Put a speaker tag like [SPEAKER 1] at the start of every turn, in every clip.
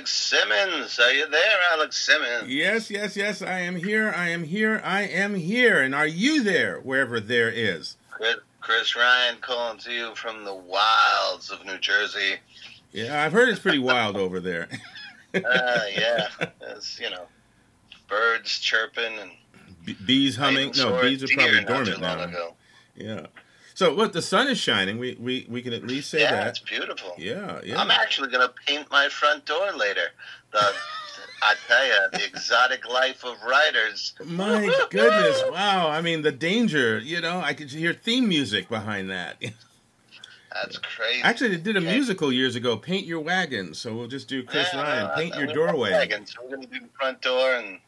[SPEAKER 1] Alex Simmons. Are you there, Alex Simmons?
[SPEAKER 2] Yes, yes, yes. I am here. I am here. I am here. And are you there, wherever there is?
[SPEAKER 1] Chris, Ryan calling to you from the wilds of New Jersey.
[SPEAKER 2] Yeah, I've heard it's pretty wild over there.
[SPEAKER 1] uh, yeah, it's you know, birds chirping and
[SPEAKER 2] bees humming. No, bees are probably dormant now. Ago. Yeah. So what? The sun is shining. We we we can at least say
[SPEAKER 1] yeah,
[SPEAKER 2] that.
[SPEAKER 1] it's beautiful.
[SPEAKER 2] Yeah, yeah.
[SPEAKER 1] I'm actually gonna paint my front door later. The I tell you, the exotic life of writers.
[SPEAKER 2] My goodness! Wow. I mean, the danger. You know, I could hear theme music behind that.
[SPEAKER 1] That's crazy.
[SPEAKER 2] Actually, they did a musical years ago, "Paint Your Wagon." So we'll just do Chris yeah, Ryan, "Paint Your Doorway."
[SPEAKER 1] Wagon. So we're gonna do the front door and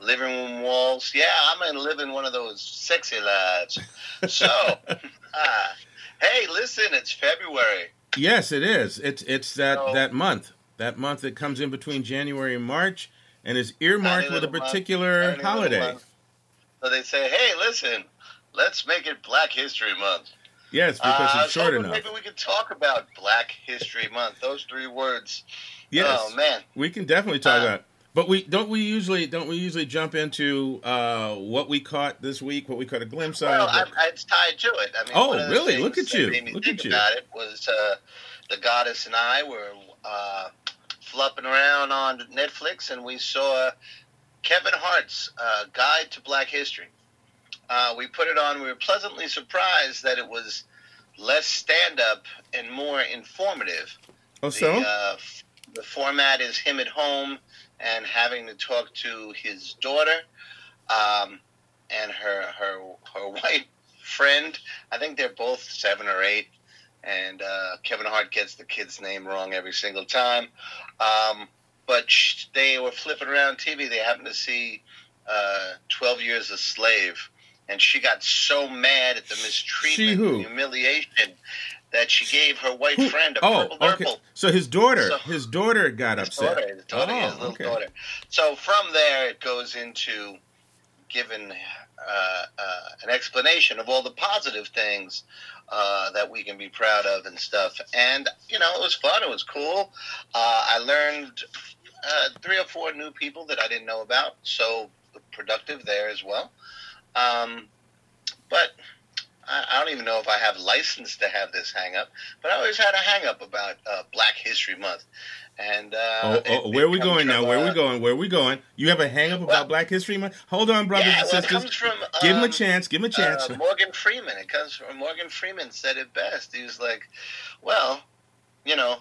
[SPEAKER 1] living room walls. Yeah, I'm gonna live in one of those sexy lives. So, hey, listen, it's February.
[SPEAKER 2] Yes, it is. It's it's that so, that month. That month that comes in between January and March, and is earmarked with a particular month, holiday.
[SPEAKER 1] So they say, "Hey, listen, let's make it Black History Month."
[SPEAKER 2] Yes, because uh, it's short enough.
[SPEAKER 1] Maybe we could talk about Black History Month. Those three words.
[SPEAKER 2] Yes.
[SPEAKER 1] Oh man.
[SPEAKER 2] We can definitely talk uh, about. But we don't we usually don't we usually jump into uh, what we caught this week, what we caught a glimpse of.
[SPEAKER 1] Well, it's tied to it. I mean,
[SPEAKER 2] oh, really? Look at you! Look at you!
[SPEAKER 1] About it was uh, the goddess and I were uh, flopping around on Netflix, and we saw Kevin Hart's uh, Guide to Black History. Uh, we put it on. We were pleasantly surprised that it was less stand up and more informative.
[SPEAKER 2] Oh, so
[SPEAKER 1] the, uh, the format is him at home and having to talk to his daughter um, and her her her white friend. I think they're both seven or eight, and uh, Kevin Hart gets the kid's name wrong every single time. Um, but sh- they were flipping around TV. They happened to see uh, Twelve Years a Slave, and she got so mad at the mistreatment, humiliation that she gave her white Who? friend a oh, purple okay. Purple.
[SPEAKER 2] So his daughter, so, his daughter got
[SPEAKER 1] his
[SPEAKER 2] upset.
[SPEAKER 1] Daughter, his daughter, oh, his little okay. daughter. So from there, it goes into giving uh, uh, an explanation of all the positive things uh, that we can be proud of and stuff. And you know, it was fun. It was cool. Uh, I learned uh, three or four new people that I didn't know about. So productive there as well. Um, but I don't even know if I have license to have this hang up, but I always had a hang up about uh, Black History Month. And uh,
[SPEAKER 2] oh, oh, where are we going now? Where are we uh, going? Where are we going? You have a hang up about well, Black History Month? Hold on, brothers
[SPEAKER 1] yeah,
[SPEAKER 2] and
[SPEAKER 1] well,
[SPEAKER 2] sisters.
[SPEAKER 1] From,
[SPEAKER 2] give him a
[SPEAKER 1] um,
[SPEAKER 2] chance. Give him a chance.
[SPEAKER 1] Uh, Morgan Freeman. It comes from Morgan Freeman said it best. He was like, "Well, you know,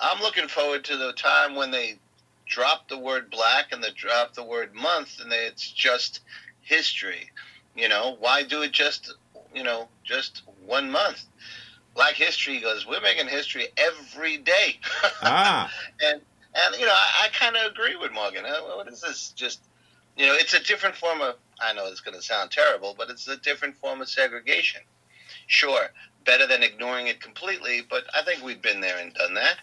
[SPEAKER 1] I'm looking forward to the time when they drop the word black and they drop the word month, and they, it's just history." You know, why do it just you know, just one month. Black History goes, we're making history every day.
[SPEAKER 2] Ah.
[SPEAKER 1] and, and, you know, I, I kind of agree with Morgan. Uh, what is this? Just, you know, it's a different form of, I know it's going to sound terrible, but it's a different form of segregation. Sure, better than ignoring it completely, but I think we've been there and done that.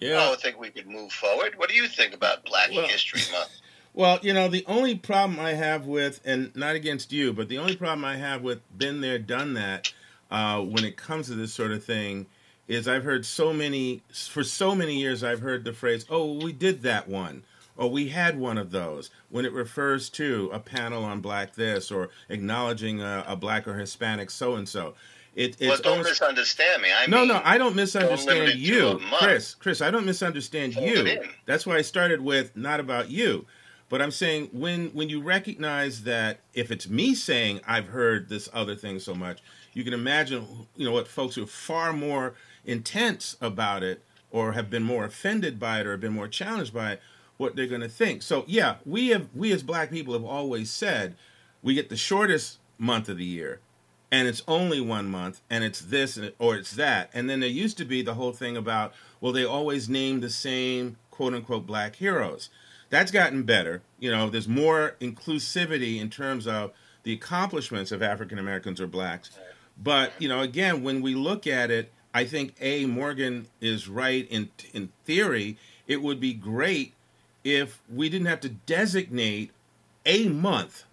[SPEAKER 1] Yeah. I would think we could move forward. What do you think about Black well, History Month?
[SPEAKER 2] Well, you know, the only problem I have with, and not against you, but the only problem I have with been there, done that, uh, when it comes to this sort of thing, is I've heard so many, for so many years, I've heard the phrase, oh, we did that one, or we had one of those, when it refers to a panel on black this, or acknowledging a, a black or Hispanic so and so.
[SPEAKER 1] It, well, don't almost, misunderstand me. I
[SPEAKER 2] no,
[SPEAKER 1] mean,
[SPEAKER 2] no, I don't misunderstand you, Chris. Chris, I don't misunderstand Hold you. That's why I started with not about you. But I'm saying when when you recognize that if it's me saying I've heard this other thing so much, you can imagine you know what folks who are far more intense about it or have been more offended by it or have been more challenged by it, what they're going to think. So yeah, we have we as black people have always said we get the shortest month of the year and it's only one month and it's this or it's that and then there used to be the whole thing about well they always name the same quote unquote black heroes that's gotten better. You know, there's more inclusivity in terms of the accomplishments of African Americans or blacks. But, you know, again, when we look at it, I think A, Morgan is right in in theory. It would be great if we didn't have to designate a month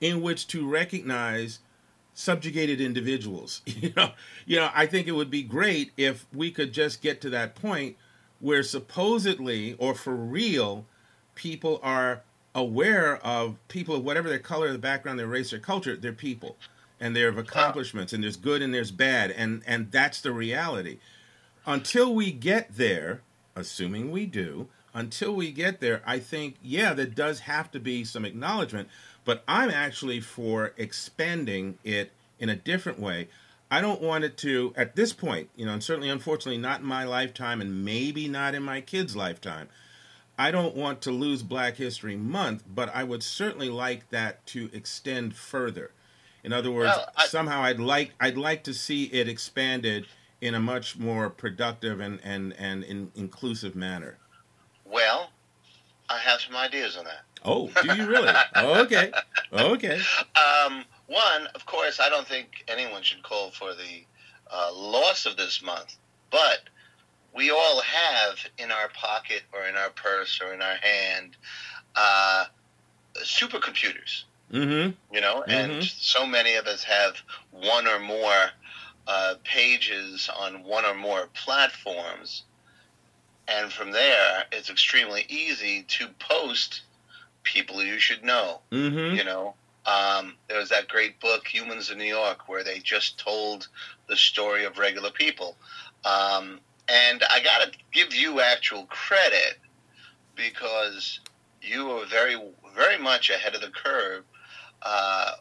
[SPEAKER 2] in which to recognize subjugated individuals. You know, you know, I think it would be great if we could just get to that point where supposedly or for real people are aware of people of whatever their color, their background, their race, their culture, they're people and they have accomplishments and there's good and there's bad and and that's the reality. Until we get there, assuming we do, until we get there, I think yeah, there does have to be some acknowledgement, but I'm actually for expanding it in a different way. I don't want it to, at this point, you know, and certainly unfortunately not in my lifetime and maybe not in my kids' lifetime. I don't want to lose Black History Month, but I would certainly like that to extend further. In other words, well, I, somehow I'd like I'd like to see it expanded in a much more productive and and and in, inclusive manner.
[SPEAKER 1] Well, I have some ideas on that.
[SPEAKER 2] Oh, do you really? okay, okay.
[SPEAKER 1] Um, one, of course, I don't think anyone should call for the uh, loss of this month, but we all have in our pocket or in our purse or in our hand uh, supercomputers.
[SPEAKER 2] Mm-hmm.
[SPEAKER 1] You know, mm-hmm. and so many of us have one or more uh, pages on one or more platforms. And from there, it's extremely easy to post people you should know.
[SPEAKER 2] Mm-hmm.
[SPEAKER 1] You know, um, there was that great book, Humans in New York, where they just told the story of regular people. Um, and I got to give you actual credit because you were very, very much ahead of the curve uh,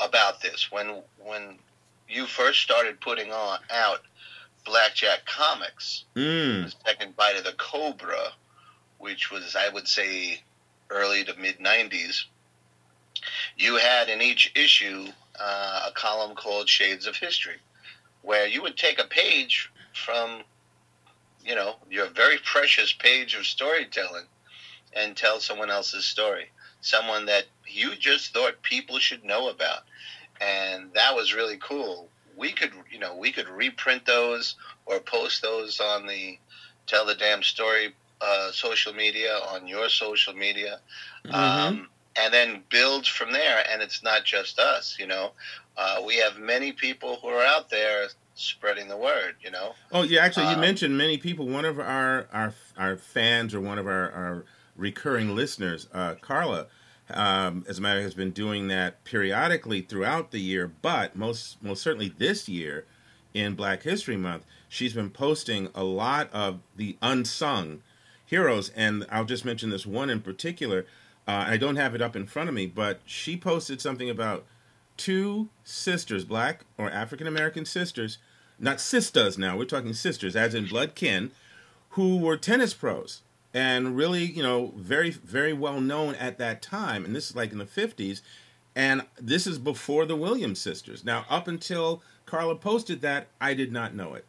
[SPEAKER 1] about this. When when you first started putting on out Blackjack Comics,
[SPEAKER 2] mm.
[SPEAKER 1] the second bite of the Cobra, which was I would say early to mid '90s, you had in each issue uh, a column called Shades of History, where you would take a page from you know, your very precious page of storytelling and tell someone else's story. Someone that you just thought people should know about. And that was really cool. We could, you know, we could reprint those or post those on the Tell the Damn Story uh, social media, on your social media. Mm-hmm. Um, and then build from there. And it's not just us, you know. Uh, we have many people who are out there spreading the word, you know.
[SPEAKER 2] Oh yeah, actually, you um, mentioned many people. One of our our our fans or one of our, our recurring listeners, uh, Carla, um, as a matter has been doing that periodically throughout the year, but most most certainly this year in Black History Month, she's been posting a lot of the unsung heroes, and I'll just mention this one in particular. Uh, I don't have it up in front of me, but she posted something about two sisters, black or African American sisters, not sisters now, we're talking sisters, as in blood kin, who were tennis pros and really, you know, very, very well known at that time. And this is like in the 50s. And this is before the Williams sisters. Now, up until Carla posted that, I did not know it.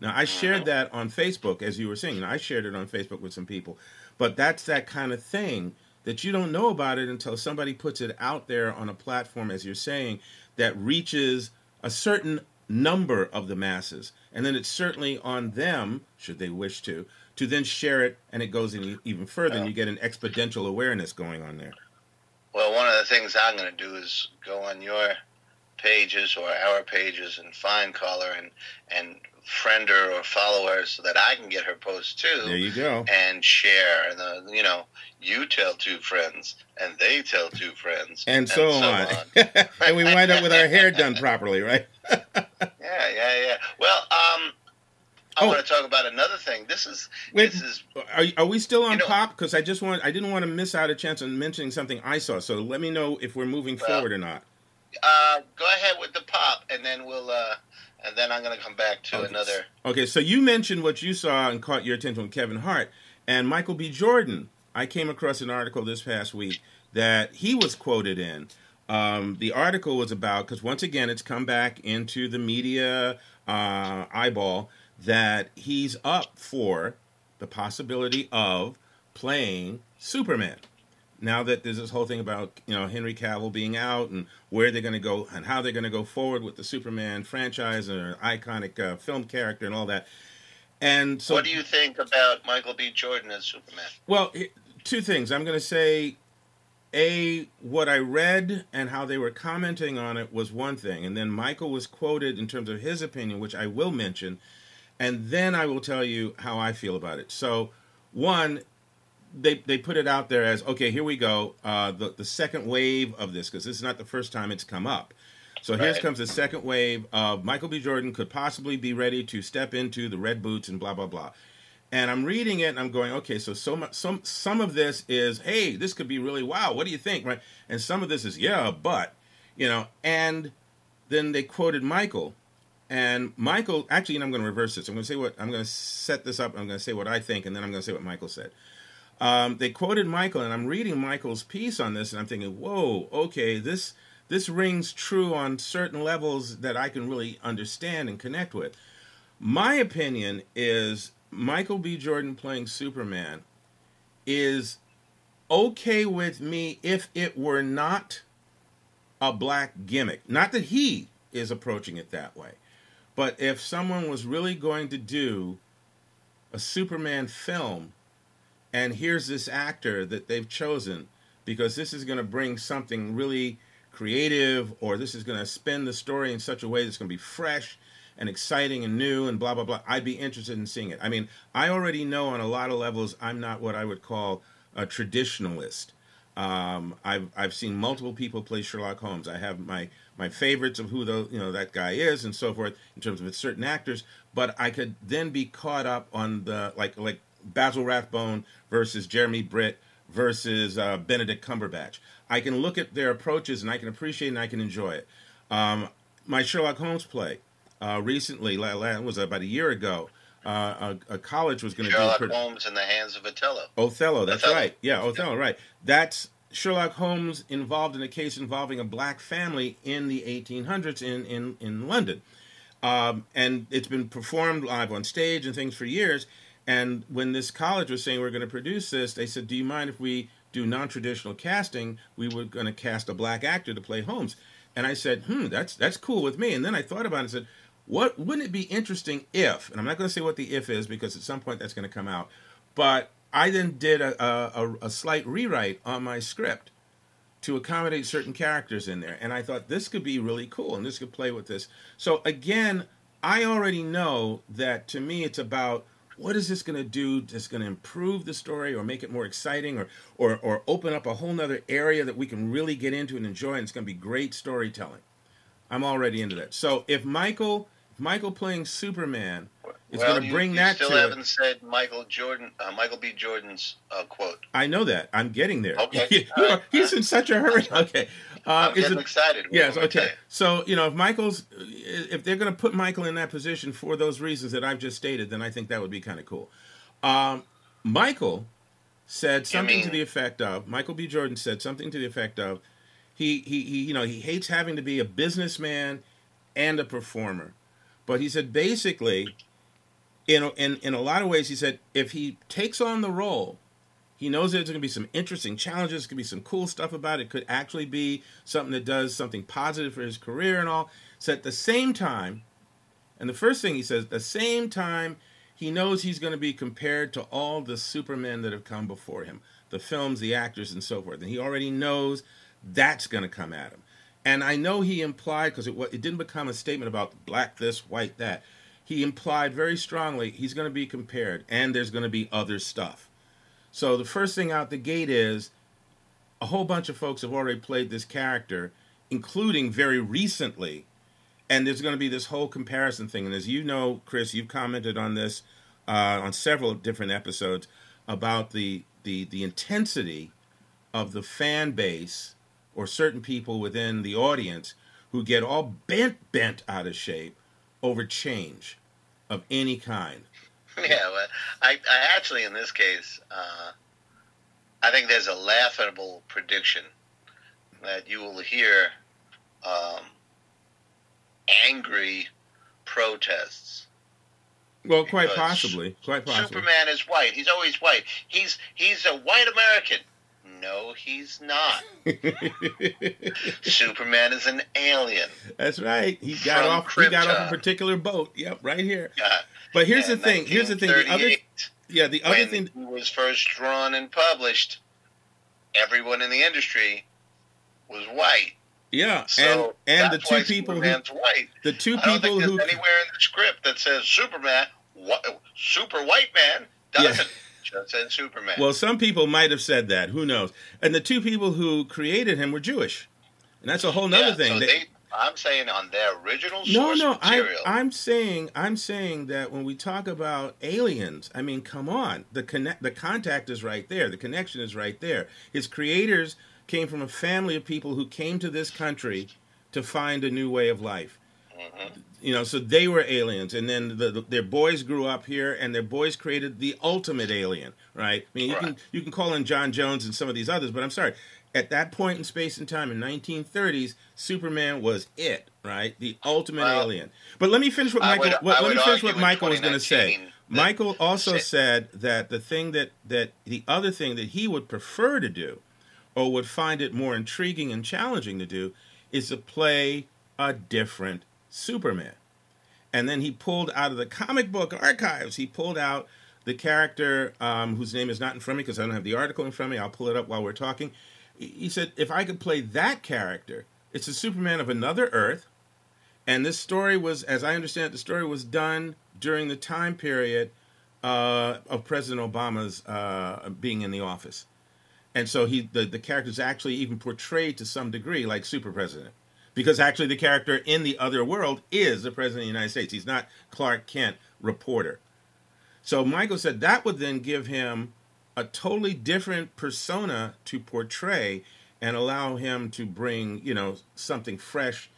[SPEAKER 2] Now, I shared that on Facebook, as you were saying. I shared it on Facebook with some people. But that's that kind of thing that you don't know about it until somebody puts it out there on a platform, as you're saying, that reaches a certain number of the masses. And then it's certainly on them, should they wish to, to then share it and it goes even further and you get an exponential awareness going on there.
[SPEAKER 1] Well, one of the things I'm going to do is go on your pages or our pages and find Carla and and friend her or follow her so that I can get her post too.
[SPEAKER 2] There you go.
[SPEAKER 1] And share. And, uh, you know, you tell two friends and they tell two friends.
[SPEAKER 2] And, and so, so, on. on. and we wind up with our hair done properly, right?
[SPEAKER 1] yeah, yeah, yeah. Well, um, I oh. want to talk about another thing. This is Wait, this is.
[SPEAKER 2] Are, are we still on you know, pop? Because I just want I didn't want to miss out a chance on mentioning something I saw. So let me know if we're moving well, forward or not.
[SPEAKER 1] Uh, go ahead with the pop, and then we'll uh, and then I'm going to come back to
[SPEAKER 2] okay.
[SPEAKER 1] another.
[SPEAKER 2] Okay, so you mentioned what you saw and caught your attention with Kevin Hart and Michael B. Jordan. I came across an article this past week that he was quoted in. Um, the article was about because once again it's come back into the media uh, eyeball that he's up for the possibility of playing Superman now that there's this whole thing about you know Henry Cavill being out and where they're going to go and how they're going to go forward with the Superman franchise and an iconic uh, film character and all that. And so,
[SPEAKER 1] what do you think about Michael B. Jordan as Superman?
[SPEAKER 2] Well, two things. I'm going to say, a what I read and how they were commenting on it was one thing, and then Michael was quoted in terms of his opinion, which I will mention. and then I will tell you how I feel about it. So, one, they they put it out there as okay, here we go, uh, the the second wave of this because this is not the first time it's come up. So right. here comes the second wave of Michael B. Jordan could possibly be ready to step into the red boots and blah blah blah. And I'm reading it and I'm going, okay, so so much, some some of this is, hey, this could be really wow. What do you think, right? And some of this is, yeah, but you know, and then they quoted Michael, and Michael actually, and I'm going to reverse this. I'm going to say what I'm going to set this up. I'm going to say what I think, and then I'm going to say what Michael said. Um, they quoted Michael, and I'm reading Michael's piece on this, and I'm thinking, whoa, okay, this this rings true on certain levels that I can really understand and connect with. My opinion is Michael B. Jordan playing Superman is okay with me if it were not a black gimmick. Not that he is approaching it that way, but if someone was really going to do a Superman film and here's this actor that they've chosen because this is going to bring something really creative or this is going to spin the story in such a way that's going to be fresh and exciting and new and blah blah blah i'd be interested in seeing it i mean i already know on a lot of levels i'm not what i would call a traditionalist um, I've I've seen multiple people play Sherlock Holmes. I have my my favorites of who the you know that guy is and so forth in terms of certain actors. But I could then be caught up on the like like Basil Rathbone versus Jeremy Brett versus uh, Benedict Cumberbatch. I can look at their approaches and I can appreciate and I can enjoy it. Um, my Sherlock Holmes play uh, recently was about a year ago. Uh, a, a, college was going to
[SPEAKER 1] do Sherlock Holmes in the hands of Othello.
[SPEAKER 2] Othello, that's Othello. right. Yeah, Othello, yeah. right. That's Sherlock Holmes involved in a case involving a black family in the 1800s in in in London, um, and it's been performed live on stage and things for years. And when this college was saying we're going to produce this, they said, "Do you mind if we do non-traditional casting? We were going to cast a black actor to play Holmes." And I said, "Hmm, that's that's cool with me." And then I thought about it and said, "What wouldn't it be interesting if?" And I'm not going to say what the if is because at some point that's going to come out. But I then did a, a, a slight rewrite on my script to accommodate certain characters in there, and I thought this could be really cool and this could play with this. So again, I already know that to me it's about what is this going to do that's going to improve the story or make it more exciting or, or, or open up a whole nother area that we can really get into and enjoy and it's going to be great storytelling? I'm already into that. So if michael if michael playing superman is well, going to bring you, that
[SPEAKER 1] still
[SPEAKER 2] to
[SPEAKER 1] haven't
[SPEAKER 2] it.
[SPEAKER 1] said michael jordan uh, michael b. Jordan's uh, quote.
[SPEAKER 2] I know that. I'm getting there.
[SPEAKER 1] Okay.
[SPEAKER 2] He's in such a hurry. Okay
[SPEAKER 1] uh, I'm getting it, excited.
[SPEAKER 2] Yes, okay. So you know, if Michael's, if they're going to put Michael in that position for those reasons that I've just stated, then I think that would be kind of cool. Um, Michael said something mean, to the effect of Michael B. Jordan said something to the effect of he, he he you know he hates having to be a businessman and a performer, but he said basically, in in in a lot of ways, he said if he takes on the role he knows there's going to be some interesting challenges, could be some cool stuff about it. Could actually be something that does something positive for his career and all. So at the same time, and the first thing he says, at the same time, he knows he's going to be compared to all the Supermen that have come before him, the films, the actors, and so forth. And he already knows that's going to come at him. And I know he implied, because it, it didn't become a statement about black this, white that. He implied very strongly he's going to be compared, and there's going to be other stuff. So the first thing out the gate is a whole bunch of folks have already played this character, including very recently. And there's going to be this whole comparison thing. And as you know, Chris, you've commented on this uh, on several different episodes about the, the, the intensity of the fan base or certain people within the audience who get all bent, bent out of shape over change of any kind.
[SPEAKER 1] Yeah, well, I, I actually, in this case, uh, I think there's a laughable prediction that you will hear um, angry protests.
[SPEAKER 2] Well, quite possibly, quite possibly.
[SPEAKER 1] Superman is white. He's always white. He's he's a white American. No, he's not. Superman is an alien.
[SPEAKER 2] That's right. He got off. Krypton. He got off a particular boat. Yep, right here. Yeah. But here's yeah, the thing. Here's the thing. The other. Yeah, the other thing
[SPEAKER 1] was first drawn and published. Everyone in the industry was white.
[SPEAKER 2] Yeah, so and and the two people
[SPEAKER 1] Superman's
[SPEAKER 2] who
[SPEAKER 1] white.
[SPEAKER 2] The two people who
[SPEAKER 1] anywhere in the script that says Superman super white man doesn't. Yeah. Said Superman.
[SPEAKER 2] Well, some people might have said that. Who knows? And the two people who created him were Jewish, and that's a whole other yeah, thing.
[SPEAKER 1] So they, I'm saying on their original no, no. Material.
[SPEAKER 2] I, I'm saying I'm saying that when we talk about aliens, I mean, come on, the connect, the contact is right there, the connection is right there. His creators came from a family of people who came to this country to find a new way of life. Mm-hmm. You know, so they were aliens, and then the, the, their boys grew up here, and their boys created the ultimate alien, right? I mean, you right. can you can call in John Jones and some of these others, but I'm sorry, at that point in space and time in 1930s, Superman was it, right? The ultimate well, alien. But let me finish what Michael. Would, what, let me finish what Michael was going to say. Michael also said that the thing that that the other thing that he would prefer to do, or would find it more intriguing and challenging to do, is to play a different Superman. And then he pulled out of the comic book archives. He pulled out the character um, whose name is not in front of me because I don't have the article in front of me. I'll pull it up while we're talking he said, if I could play that character, it's a Superman of another Earth. And this story was, as I understand it, the story was done during the time period uh, of President Obama's uh, being in the office. And so he, the, the character is actually even portrayed to some degree like Super President. Because actually, the character in the other world is the President of the United States. He's not Clark Kent, reporter. So Michael said that would then give him a totally different persona to portray and allow him to bring, you know, something fresh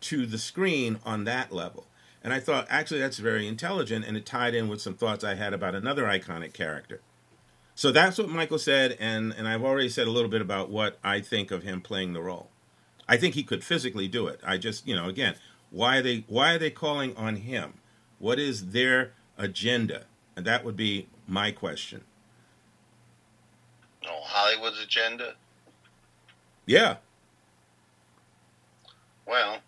[SPEAKER 2] to the screen on that level. And I thought actually that's very intelligent and it tied in with some thoughts I had about another iconic character. So that's what Michael said and and I've already said a little bit about what I think of him playing the role. I think he could physically do it. I just, you know, again, why are they why are they calling on him? What is their agenda? And that would be my question.
[SPEAKER 1] Oh, Hollywood's agenda?
[SPEAKER 2] Yeah.
[SPEAKER 1] Well,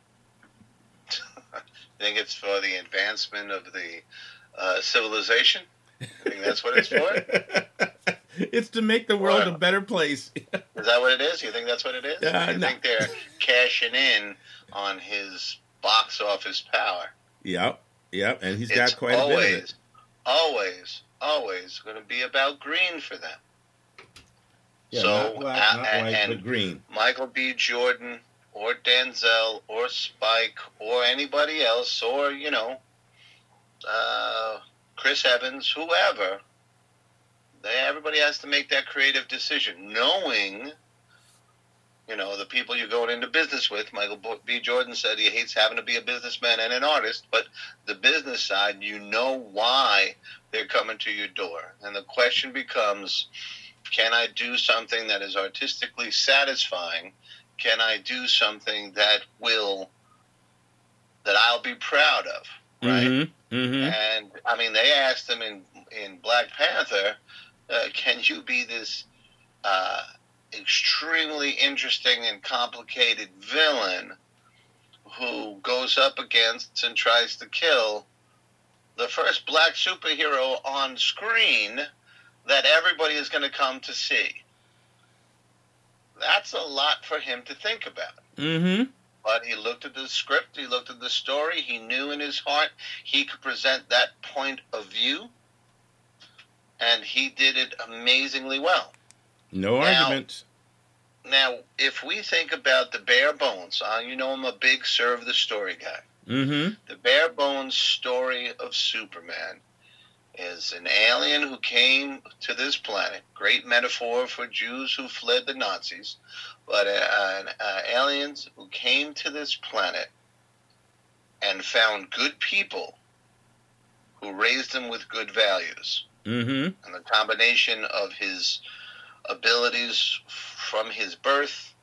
[SPEAKER 1] I think it's for the advancement of the uh, civilization. I think that's what it's for.
[SPEAKER 2] it's to make the world a better place.
[SPEAKER 1] is that what it is? You think that's what it is? Uh, I no. think they're cashing in on his box office power.
[SPEAKER 2] Yep, yep, and he's it's got quite always, a bit of it.
[SPEAKER 1] Always, always going to be about green for them.
[SPEAKER 2] Yeah, so, not black, not and, white, and but green.
[SPEAKER 1] Michael B. Jordan or Denzel or Spike or anybody else or, you know, uh, Chris Evans, whoever, they, everybody has to make that creative decision, knowing, you know, the people you're going into business with. Michael B. Jordan said he hates having to be a businessman and an artist, but the business side, you know why they're coming to your door. And the question becomes, can I do something that is artistically satisfying? Can I do something that will that I'll be proud of? Right. Mm-hmm, mm-hmm. And I mean, they asked him in in Black Panther, uh, "Can you be this uh, extremely interesting and complicated villain who goes up against and tries to kill the first black superhero on screen?" that everybody is going to come to see. That's a lot for him to think about.
[SPEAKER 2] Mm-hmm.
[SPEAKER 1] But he looked at the script, he looked at the story, he knew in his heart he could present that point of view, and he did it amazingly well.
[SPEAKER 2] No now, argument.
[SPEAKER 1] Now, if we think about the bare bones, uh, you know I'm a big serve the story guy.
[SPEAKER 2] Mm-hmm.
[SPEAKER 1] The bare bones story of Superman is an alien who came to this planet. Great metaphor for Jews who fled the Nazis, but uh, uh, aliens who came to this planet and found good people who raised them with good values.
[SPEAKER 2] Mm-hmm.
[SPEAKER 1] And the combination of his abilities from his birth,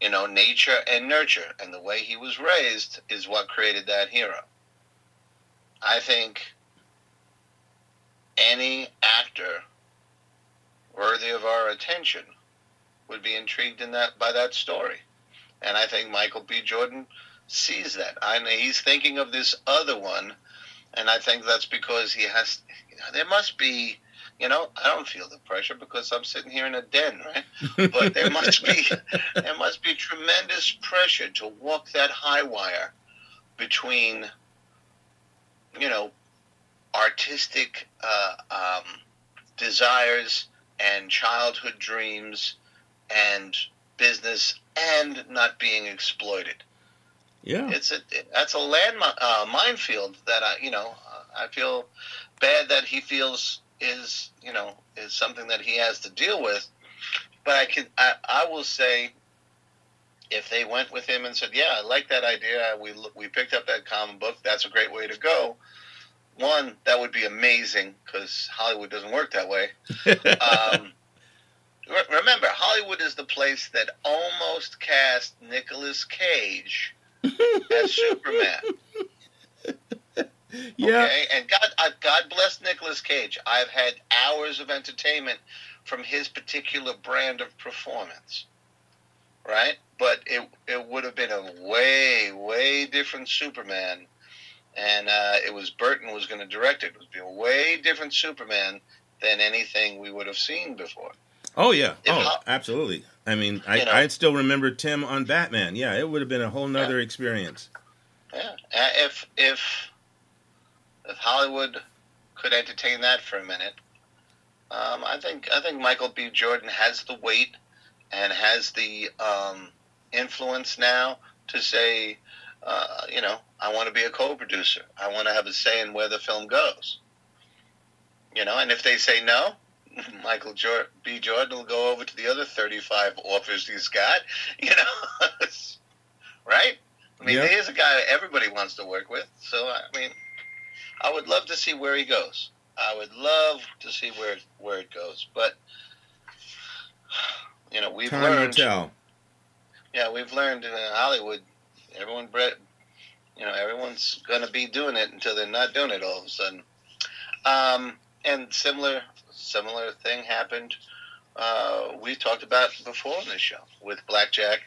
[SPEAKER 1] you know, nature and nurture, and the way he was raised is what created that hero. I think any actor worthy of our attention would be intrigued in that by that story. And I think Michael B. Jordan sees that. I he's thinking of this other one, and I think that's because he has. You know, there must be, you know, I don't feel the pressure because I'm sitting here in a den, right? But there must be, there must be tremendous pressure to walk that high wire between, you know, artistic uh, um, desires and childhood dreams and business and not being exploited.
[SPEAKER 2] Yeah,
[SPEAKER 1] it's a that's a land uh, minefield that I you know I feel bad that he feels is you know is something that he has to deal with. But I can I, I will say if they went with him and said, "Yeah, I like that idea. We we picked up that comic book. That's a great way to go." One, that would be amazing because Hollywood doesn't work that way. um, remember, Hollywood is the place that almost cast Nicolas Cage as Superman.
[SPEAKER 2] Yeah.
[SPEAKER 1] Okay? And God, uh, God bless Nicolas Cage. I've had hours of entertainment from his particular brand of performance. Right? But it it would have been a way way different Superman, and uh, it was Burton was going to direct it. It would be a way different Superman than anything we would have seen before.
[SPEAKER 2] Oh yeah, if oh how, absolutely. I mean, I know, I still remember Tim on Batman. Yeah, it would have been a whole nother yeah. experience.
[SPEAKER 1] Yeah, uh, if if if Hollywood could entertain that for a minute, um, I think I think Michael B. Jordan has the weight and has the um, influence now to say, uh, you know, I want to be a co-producer. I want to have a say in where the film goes. You know, and if they say no, Michael B. Jordan will go over to the other 35 offers he's got. You know, right? I mean, yep. he's a guy everybody wants to work with. So I mean, I would love to see where he goes. I would love to see where where it goes, but you know we've Time learned. tell. Yeah, we've learned in Hollywood, everyone, you know, everyone's going to be doing it until they're not doing it all of a sudden. Um, and similar similar thing happened. Uh, we talked about before on this show with Blackjack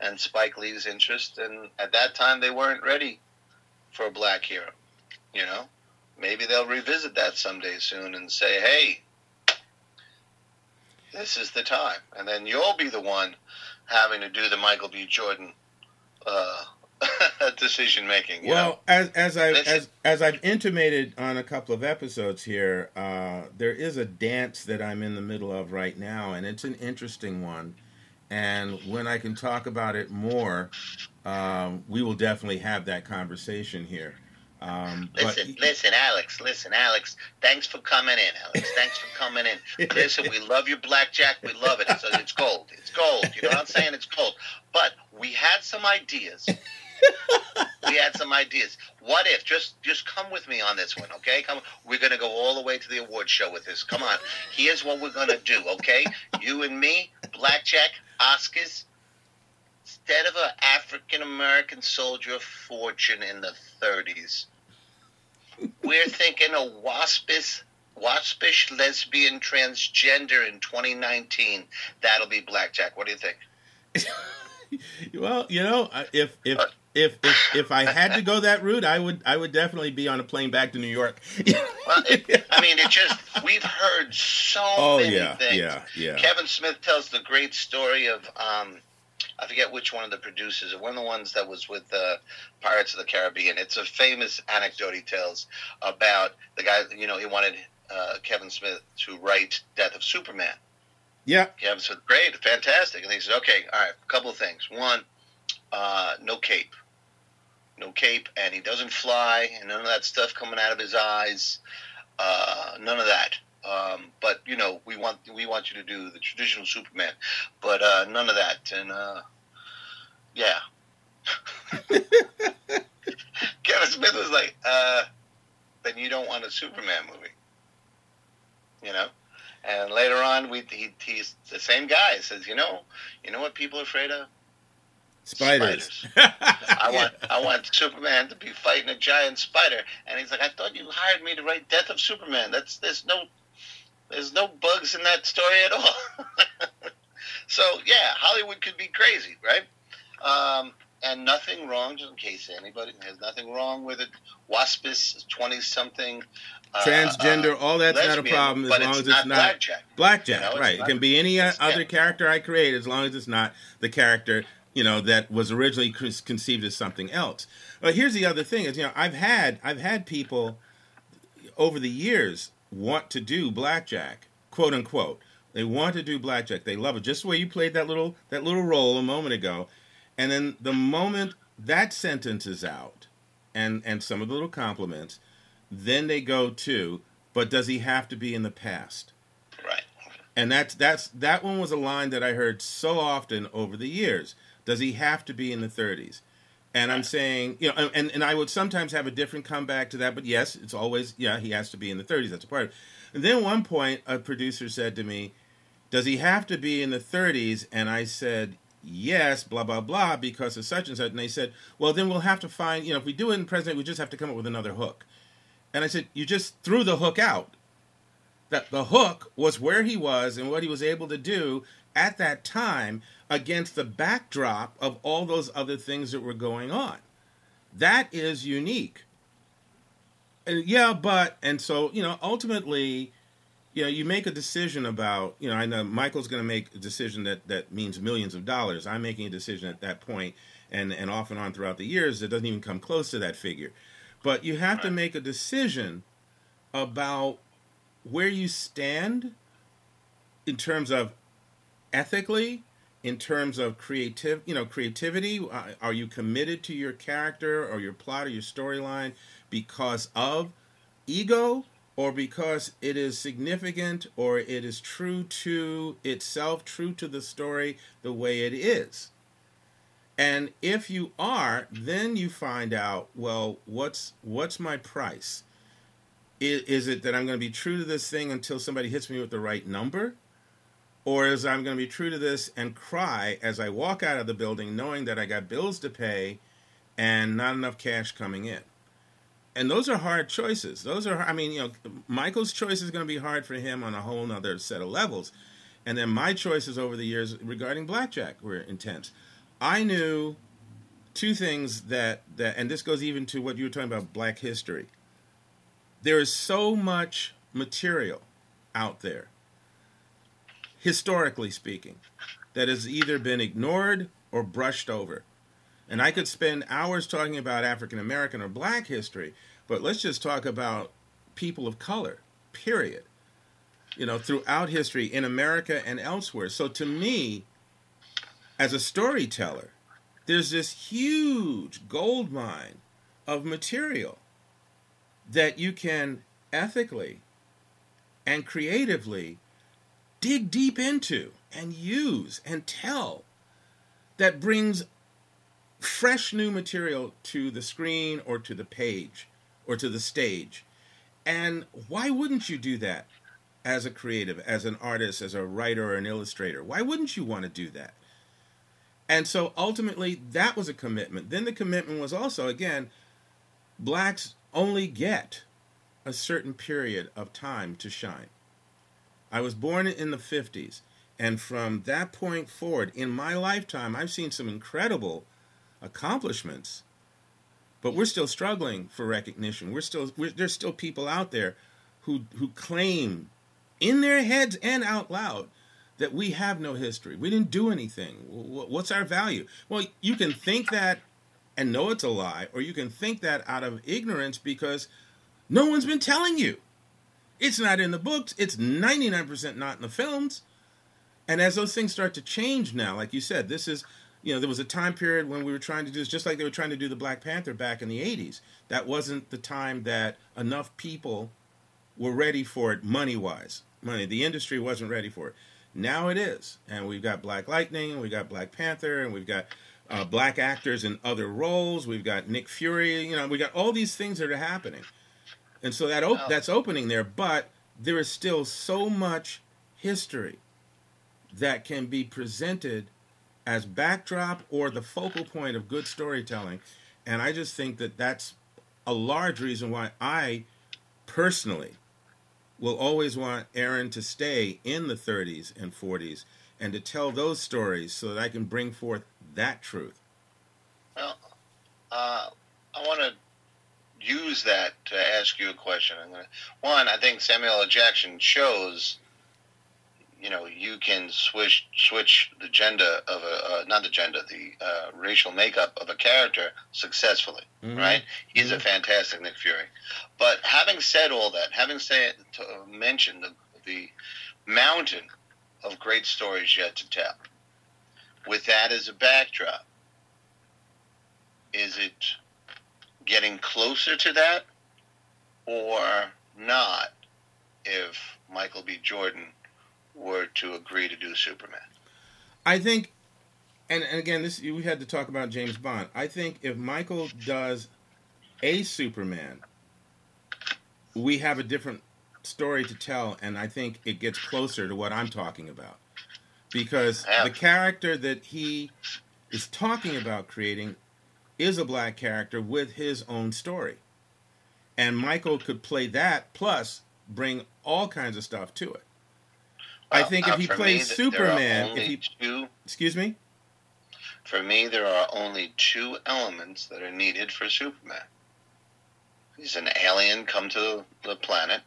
[SPEAKER 1] and Spike Lee's interest, and at that time they weren't ready for a black hero. You know, maybe they'll revisit that someday soon and say, "Hey, this is the time," and then you'll be the one having to do the Michael B. Jordan uh, decision making.
[SPEAKER 2] Well, know? as as I as as I've intimated on a couple of episodes here, uh, there is a dance that I'm in the middle of right now, and it's an interesting one. And when I can talk about it more, um, we will definitely have that conversation here. Um,
[SPEAKER 1] listen, but, listen, Alex. Listen, Alex. Thanks for coming in, Alex. Thanks for coming in. listen, we love your blackjack. We love it. It's, it's gold. It's gold. You know what I'm saying? It's gold. But we had some ideas. We had some ideas. What if? Just just come with me on this one, okay? Come. We're gonna go all the way to the award show with this. Come on. Here's what we're gonna do, okay? You and me, blackjack, Oscars instead of an African American soldier of fortune in the 30s, we're thinking a waspish, waspish lesbian transgender in 2019. That'll be Blackjack. What do you think?
[SPEAKER 2] well, you know, if if uh, if if if I had to go that route, I would I would definitely be on a plane back to New York.
[SPEAKER 1] well, it, I mean, it just we've heard so oh, many
[SPEAKER 2] yeah,
[SPEAKER 1] things.
[SPEAKER 2] Yeah, yeah.
[SPEAKER 1] Kevin Smith tells the great story of um, I forget which one of the producers, one of the ones that was with uh, Pirates of the Caribbean. It's a famous anecdote he tells about the guy. You know, he wanted uh, Kevin Smith to write Death of Superman.
[SPEAKER 2] Yeah,
[SPEAKER 1] Kevin Smith, great, fantastic, and he said, okay, all right, a couple of things. One, uh, no cape, no cape, and he doesn't fly, and none of that stuff coming out of his eyes. Uh, none of that. Um, but you know, we want we want you to do the traditional Superman, but uh, none of that. And uh, yeah, Kevin Smith was like, uh, "Then you don't want a Superman movie," you know. And later on, we he, he's the same guy. Says, "You know, you know what people are afraid of."
[SPEAKER 2] Spiders.
[SPEAKER 1] spiders. I want I want Superman to be fighting a giant spider, and he's like, I thought you hired me to write Death of Superman. That's there's no there's no bugs in that story at all. so yeah, Hollywood could be crazy, right? Um, and nothing wrong, just in case anybody has nothing wrong with it. Waspish, twenty something,
[SPEAKER 2] uh, transgender, uh, all that's lesbian, not a problem as long as it's not, not blackjack. Blackjack, you know, right? It can be any other yeah. character I create as long as it's not the character you know that was originally conceived as something else. But here's the other thing: is you know I've had I've had people over the years want to do blackjack, quote unquote. They want to do blackjack. They love it. Just the way you played that little that little role a moment ago. And then the moment that sentence is out and and some of the little compliments, then they go to, but does he have to be in the past?
[SPEAKER 1] Right.
[SPEAKER 2] And that's that's that one was a line that I heard so often over the years. Does he have to be in the 30s? And I'm saying, you know, and, and I would sometimes have a different comeback to that, but yes, it's always, yeah, he has to be in the 30s. That's a part of it. And then one point, a producer said to me, Does he have to be in the 30s? And I said, Yes, blah, blah, blah, because of such and such. And they said, Well, then we'll have to find, you know, if we do it in president, we just have to come up with another hook. And I said, You just threw the hook out. That the hook was where he was and what he was able to do at that time against the backdrop of all those other things that were going on. That is unique. And yeah, but and so, you know, ultimately, you know, you make a decision about, you know, I know Michael's going to make a decision that that means millions of dollars. I'm making a decision at that point and and off and on throughout the years it doesn't even come close to that figure. But you have to make a decision about where you stand in terms of ethically in terms of creative you know creativity uh, are you committed to your character or your plot or your storyline because of ego or because it is significant or it is true to itself true to the story the way it is? And if you are then you find out well what's what's my price? Is, is it that i'm going to be true to this thing until somebody hits me with the right number or is I'm going to be true to this and cry as I walk out of the building knowing that I got bills to pay and not enough cash coming in. And those are hard choices. Those are, I mean, you know, Michael's choice is going to be hard for him on a whole other set of levels. And then my choices over the years regarding blackjack were intense. I knew two things that, that and this goes even to what you were talking about black history. There is so much material out there historically speaking, that has either been ignored or brushed over. And I could spend hours talking about African American or black history, but let's just talk about people of color, period. You know, throughout history in America and elsewhere. So to me, as a storyteller, there's this huge gold mine of material that you can ethically and creatively dig deep into and use and tell that brings fresh new material to the screen or to the page or to the stage. And why wouldn't you do that as a creative, as an artist, as a writer or an illustrator? Why wouldn't you want to do that? And so ultimately, that was a commitment. Then the commitment was also, again, blacks only get a certain period of time to shine. I was born in the 50s. And from that point forward, in my lifetime, I've seen some incredible accomplishments. But we're still struggling for recognition. We're still we're, there's still people out there who who claim in their heads and out loud that we have no history. We didn't do anything. What's our value? Well, you can think that and know it's a lie, or you can think that out of ignorance because no one's been telling you. It's not in the books. It's 99% not in the films. And as those things start to change now, like you said, this is, you know, there was a time period when we were trying to do this, just like they were trying to do the Black Panther back in the 80s. That wasn't the time that enough people were ready for it money wise. Money. The industry wasn't ready for it. Now it is. And we've got Black Lightning, we've got Black Panther, and we've got uh, black actors in other roles. We've got Nick Fury. You know, we got all these things that are happening and so that op- that's opening there. But there is still so much history that can be presented as backdrop or the focal point of good storytelling, and I just think that that's a large reason why I personally will always want Aaron to stay in the 30s and 40s and to tell those stories so that I can bring forth that truth.
[SPEAKER 1] Well, uh, I want to use that to ask you a question. I'm gonna, one, I think Samuel L. Jackson shows you know you can switch switch the gender of a uh, not the gender the uh, racial makeup of a character successfully mm-hmm. right he's mm-hmm. a fantastic nick fury but having said all that having said to mention the, the mountain of great stories yet to tell with that as a backdrop is it getting closer to that or not if michael b jordan were to agree to do Superman.
[SPEAKER 2] I think, and, and again, this we had to talk about James Bond. I think if Michael does a Superman, we have a different story to tell, and I think it gets closer to what I'm talking about. Because the character that he is talking about creating is a black character with his own story. And Michael could play that plus bring all kinds of stuff to it. I think uh, if he plays me, Superman, if he two, excuse me,
[SPEAKER 1] for me there are only two elements that are needed for Superman. He's an alien come to the planet,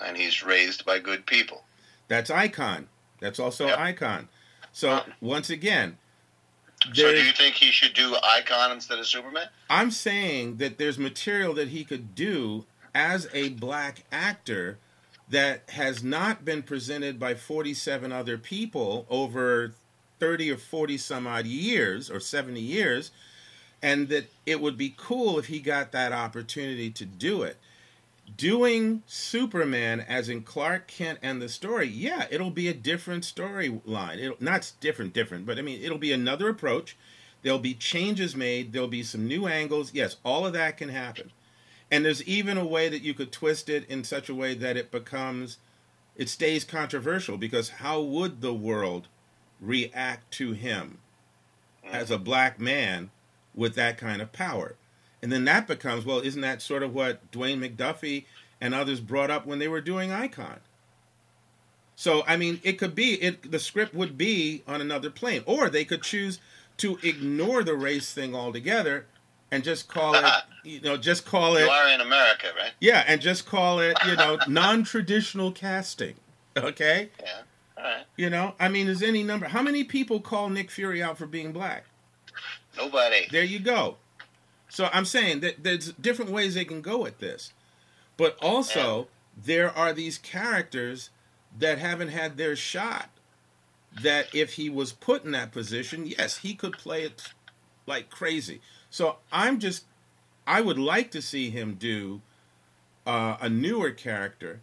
[SPEAKER 1] and he's raised by good people.
[SPEAKER 2] That's Icon. That's also yep. Icon. So once again,
[SPEAKER 1] so do you think he should do Icon instead of Superman?
[SPEAKER 2] I'm saying that there's material that he could do as a black actor that has not been presented by 47 other people over 30 or 40 some odd years or 70 years and that it would be cool if he got that opportunity to do it doing superman as in clark kent and the story yeah it'll be a different storyline. It'll not different different but i mean it'll be another approach. There'll be changes made. There'll be some new angles. Yes all of that can happen. And there's even a way that you could twist it in such a way that it becomes, it stays controversial because how would the world react to him mm. as a black man with that kind of power? And then that becomes, well, isn't that sort of what Dwayne McDuffie and others brought up when they were doing Icon? So, I mean, it could be, it, the script would be on another plane. Or they could choose to ignore the race thing altogether and just call it, you know, just call it.
[SPEAKER 1] You are in America, right?
[SPEAKER 2] Yeah, and just call it, you know, non-traditional casting. Okay.
[SPEAKER 1] Yeah. All right.
[SPEAKER 2] You know, I mean, is any number? How many people call Nick Fury out for being black?
[SPEAKER 1] Nobody.
[SPEAKER 2] There you go. So I'm saying that there's different ways they can go at this, but also there are these characters that haven't had their shot. That if he was put in that position, yes, he could play it like crazy. So I'm just, I would like to see him do uh, a newer character,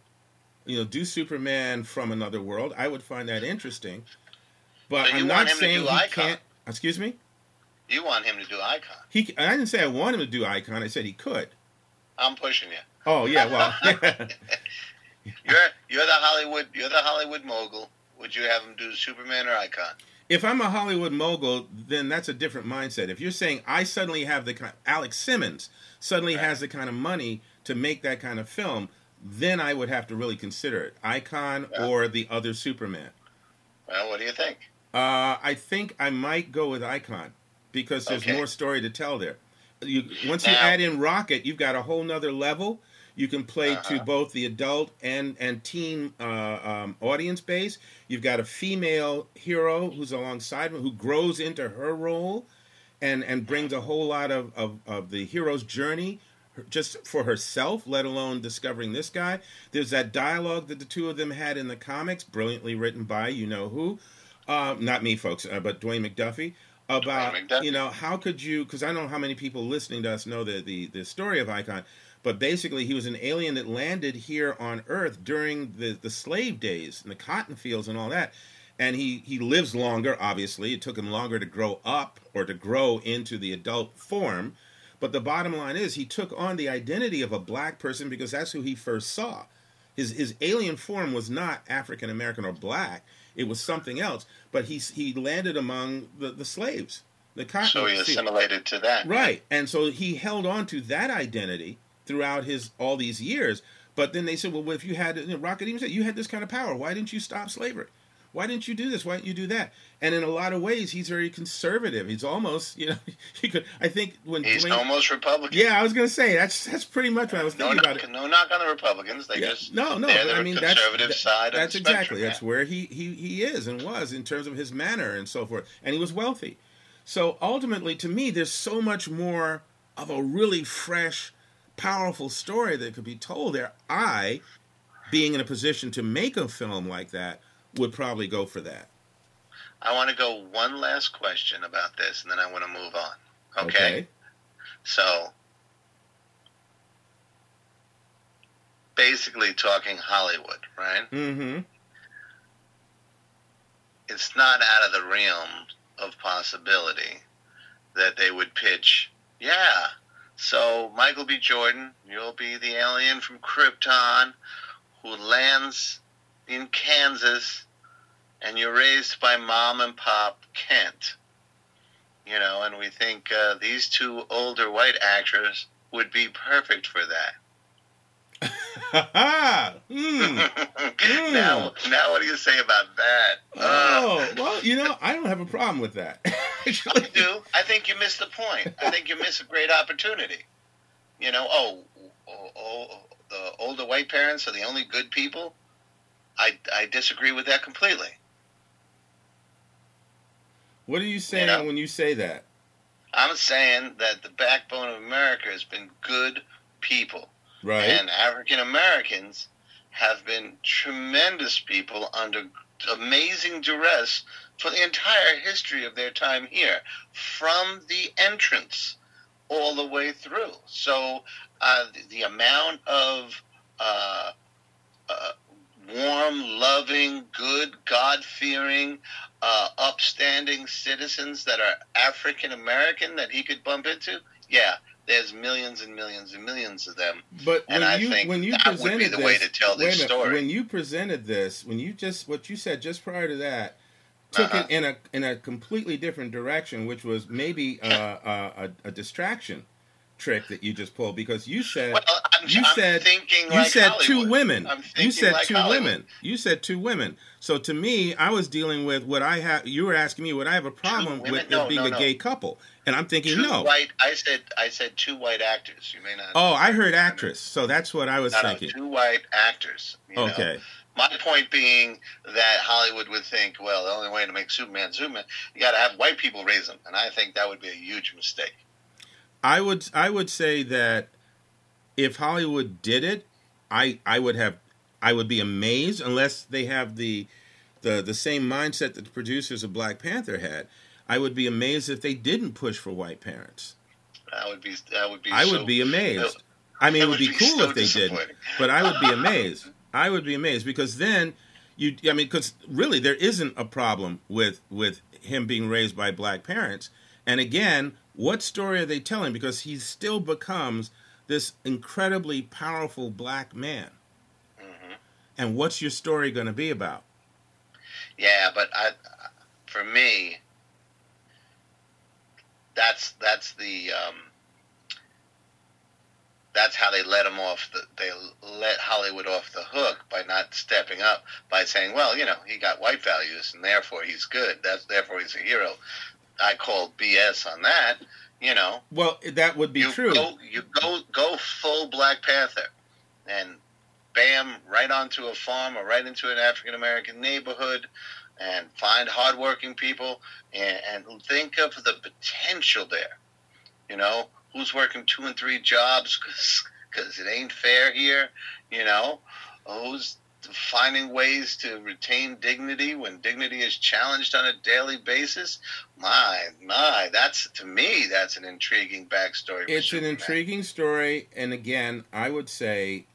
[SPEAKER 2] you know, do Superman from another world. I would find that interesting. But I'm not saying he Icon. can't. Excuse me.
[SPEAKER 1] You want him to do Icon?
[SPEAKER 2] He. I didn't say I want him to do Icon. I said he could.
[SPEAKER 1] I'm pushing you.
[SPEAKER 2] Oh yeah, well.
[SPEAKER 1] you're you're the Hollywood you're the Hollywood mogul. Would you have him do Superman or Icon?
[SPEAKER 2] if I'm a Hollywood mogul, then that's a different mindset. If you're saying I suddenly have the kind, Alex Simmons suddenly right. has the kind of money to make that kind of film, then I would have to really consider it, Icon yeah. or the other Superman.
[SPEAKER 1] Well, what do you think?
[SPEAKER 2] Uh, I think I might go with Icon because there's okay. more story to tell there. You, once now, you add in Rocket, you've got a whole nother level you can play uh-huh. to both the adult and and teen uh, um, audience base. You've got a female hero who's alongside who grows into her role, and and brings a whole lot of of, of the hero's journey just for herself, let alone discovering this guy. There's that dialogue that the two of them had in the comics, brilliantly written by you know who, uh, not me, folks, uh, but Dwayne McDuffie. About you know how could you? Because I don't know how many people listening to us know the the, the story of Icon but basically, he was an alien that landed here on Earth during the, the slave days and the cotton fields and all that. And he, he lives longer, obviously. It took him longer to grow up or to grow into the adult form. But the bottom line is, he took on the identity of a black person because that's who he first saw. His, his alien form was not African American or black, it was something else. But he, he landed among the, the slaves. The
[SPEAKER 1] cotton so he oh, assimilated to that.
[SPEAKER 2] Right. And so he held on to that identity throughout his all these years. But then they said, well, if you had, you know, Rocket even said, you had this kind of power. Why didn't you stop slavery? Why didn't you do this? Why didn't you do that? And in a lot of ways, he's very conservative. He's almost, you know, he could. I think when
[SPEAKER 1] he's Dwayne, almost Republican.
[SPEAKER 2] Yeah, I was going to say that's that's pretty much what I was thinking
[SPEAKER 1] no
[SPEAKER 2] about.
[SPEAKER 1] Knock, it. No knock on the Republicans. They yeah. just
[SPEAKER 2] no, no. I mean,
[SPEAKER 1] conservative
[SPEAKER 2] that's,
[SPEAKER 1] side.
[SPEAKER 2] That's
[SPEAKER 1] exactly.
[SPEAKER 2] Spectrum, that's where he he he is and was in terms of his manner and so forth. And he was wealthy. So ultimately, to me, there's so much more of a really fresh, powerful story that could be told there. I, being in a position to make a film like that, would probably go for that.
[SPEAKER 1] I want to go one last question about this, and then I want to move on. Okay. okay. So, basically, talking Hollywood, right?
[SPEAKER 2] Mm-hmm.
[SPEAKER 1] It's not out of the realm of possibility that they would pitch, yeah. So Michael B. Jordan, you'll be the alien from Krypton who lands in Kansas and you're raised by mom and pop Kent. You know, and we think uh, these two older white actors would be perfect for that.
[SPEAKER 2] mm.
[SPEAKER 1] Now, now, what do you say about that?
[SPEAKER 2] Oh, uh, well, you know, I don't have a problem with that.
[SPEAKER 1] I do. I think you missed the point. I think you miss a great opportunity. You know, oh, oh, oh, the older white parents are the only good people. I, I disagree with that completely.
[SPEAKER 2] What are you saying you know, when you say that?
[SPEAKER 1] I'm saying that the backbone of America has been good people.
[SPEAKER 2] Right.
[SPEAKER 1] And African Americans have been tremendous people under amazing duress for the entire history of their time here, from the entrance all the way through. So uh, the, the, amount of uh, uh, warm, loving, good, God fearing, uh, upstanding citizens that are African American that he could bump into? Yeah, there's millions and millions and millions of them.
[SPEAKER 2] But
[SPEAKER 1] and
[SPEAKER 2] when
[SPEAKER 1] I
[SPEAKER 2] you
[SPEAKER 1] think
[SPEAKER 2] when you
[SPEAKER 1] that
[SPEAKER 2] presented
[SPEAKER 1] would be the
[SPEAKER 2] this,
[SPEAKER 1] way to tell this story.
[SPEAKER 2] When you presented this, when you just what you said just prior to that, took uh-huh. it in a in a completely different direction, which was maybe uh, uh, a, a distraction trick that you just pulled because you said
[SPEAKER 1] well, I'm,
[SPEAKER 2] you
[SPEAKER 1] I'm
[SPEAKER 2] said
[SPEAKER 1] you
[SPEAKER 2] like
[SPEAKER 1] said
[SPEAKER 2] Hollywood. two women. You said
[SPEAKER 1] like
[SPEAKER 2] two
[SPEAKER 1] Hollywood.
[SPEAKER 2] women. You said two women. So to me, I was dealing with what I have. You were asking me what I have a problem with
[SPEAKER 1] no,
[SPEAKER 2] being
[SPEAKER 1] no,
[SPEAKER 2] a
[SPEAKER 1] no.
[SPEAKER 2] gay couple, and I'm thinking
[SPEAKER 1] two
[SPEAKER 2] no.
[SPEAKER 1] White. I said I said two white actors. You may not.
[SPEAKER 2] Oh, I heard actress. So that's what I was thinking.
[SPEAKER 1] two white actors.
[SPEAKER 2] okay.
[SPEAKER 1] Know? My point being that Hollywood would think, well, the only way to make Superman Superman, you got to have white people raise him, and I think that would be a huge mistake.
[SPEAKER 2] I would I would say that if Hollywood did it, I I would have I would be amazed unless they have the the the same mindset that the producers of Black Panther had. I would be amazed if they didn't push for white parents.
[SPEAKER 1] That would be that would be.
[SPEAKER 2] I
[SPEAKER 1] so,
[SPEAKER 2] would be amazed. I mean, it would, be, be cool
[SPEAKER 1] so
[SPEAKER 2] if they did, but I would be amazed. I would be amazed because then you. I mean, because really there isn't a problem with with him being raised by black parents. And again, what story are they telling? Because he still becomes this incredibly powerful black man.
[SPEAKER 1] Mm-hmm.
[SPEAKER 2] And what's your story going to be about?
[SPEAKER 1] Yeah, but I, for me, that's that's the um, that's how they let him off. The, they let Hollywood off the hook by not stepping up by saying, "Well, you know, he got white values, and therefore he's good. That's therefore he's a hero." I call BS on that you know.
[SPEAKER 2] Well, that would be
[SPEAKER 1] you
[SPEAKER 2] true.
[SPEAKER 1] Go, you go go full Black Panther, and bam, right onto a farm or right into an African American neighborhood, and find hardworking people and, and think of the potential there. You know, who's working two and three jobs because it ain't fair here. You know, who's finding ways to retain dignity when dignity is challenged on a daily basis. My, my, that's to me, that's an intriguing backstory.
[SPEAKER 2] It's
[SPEAKER 1] Superman.
[SPEAKER 2] an intriguing story, and again, I would say,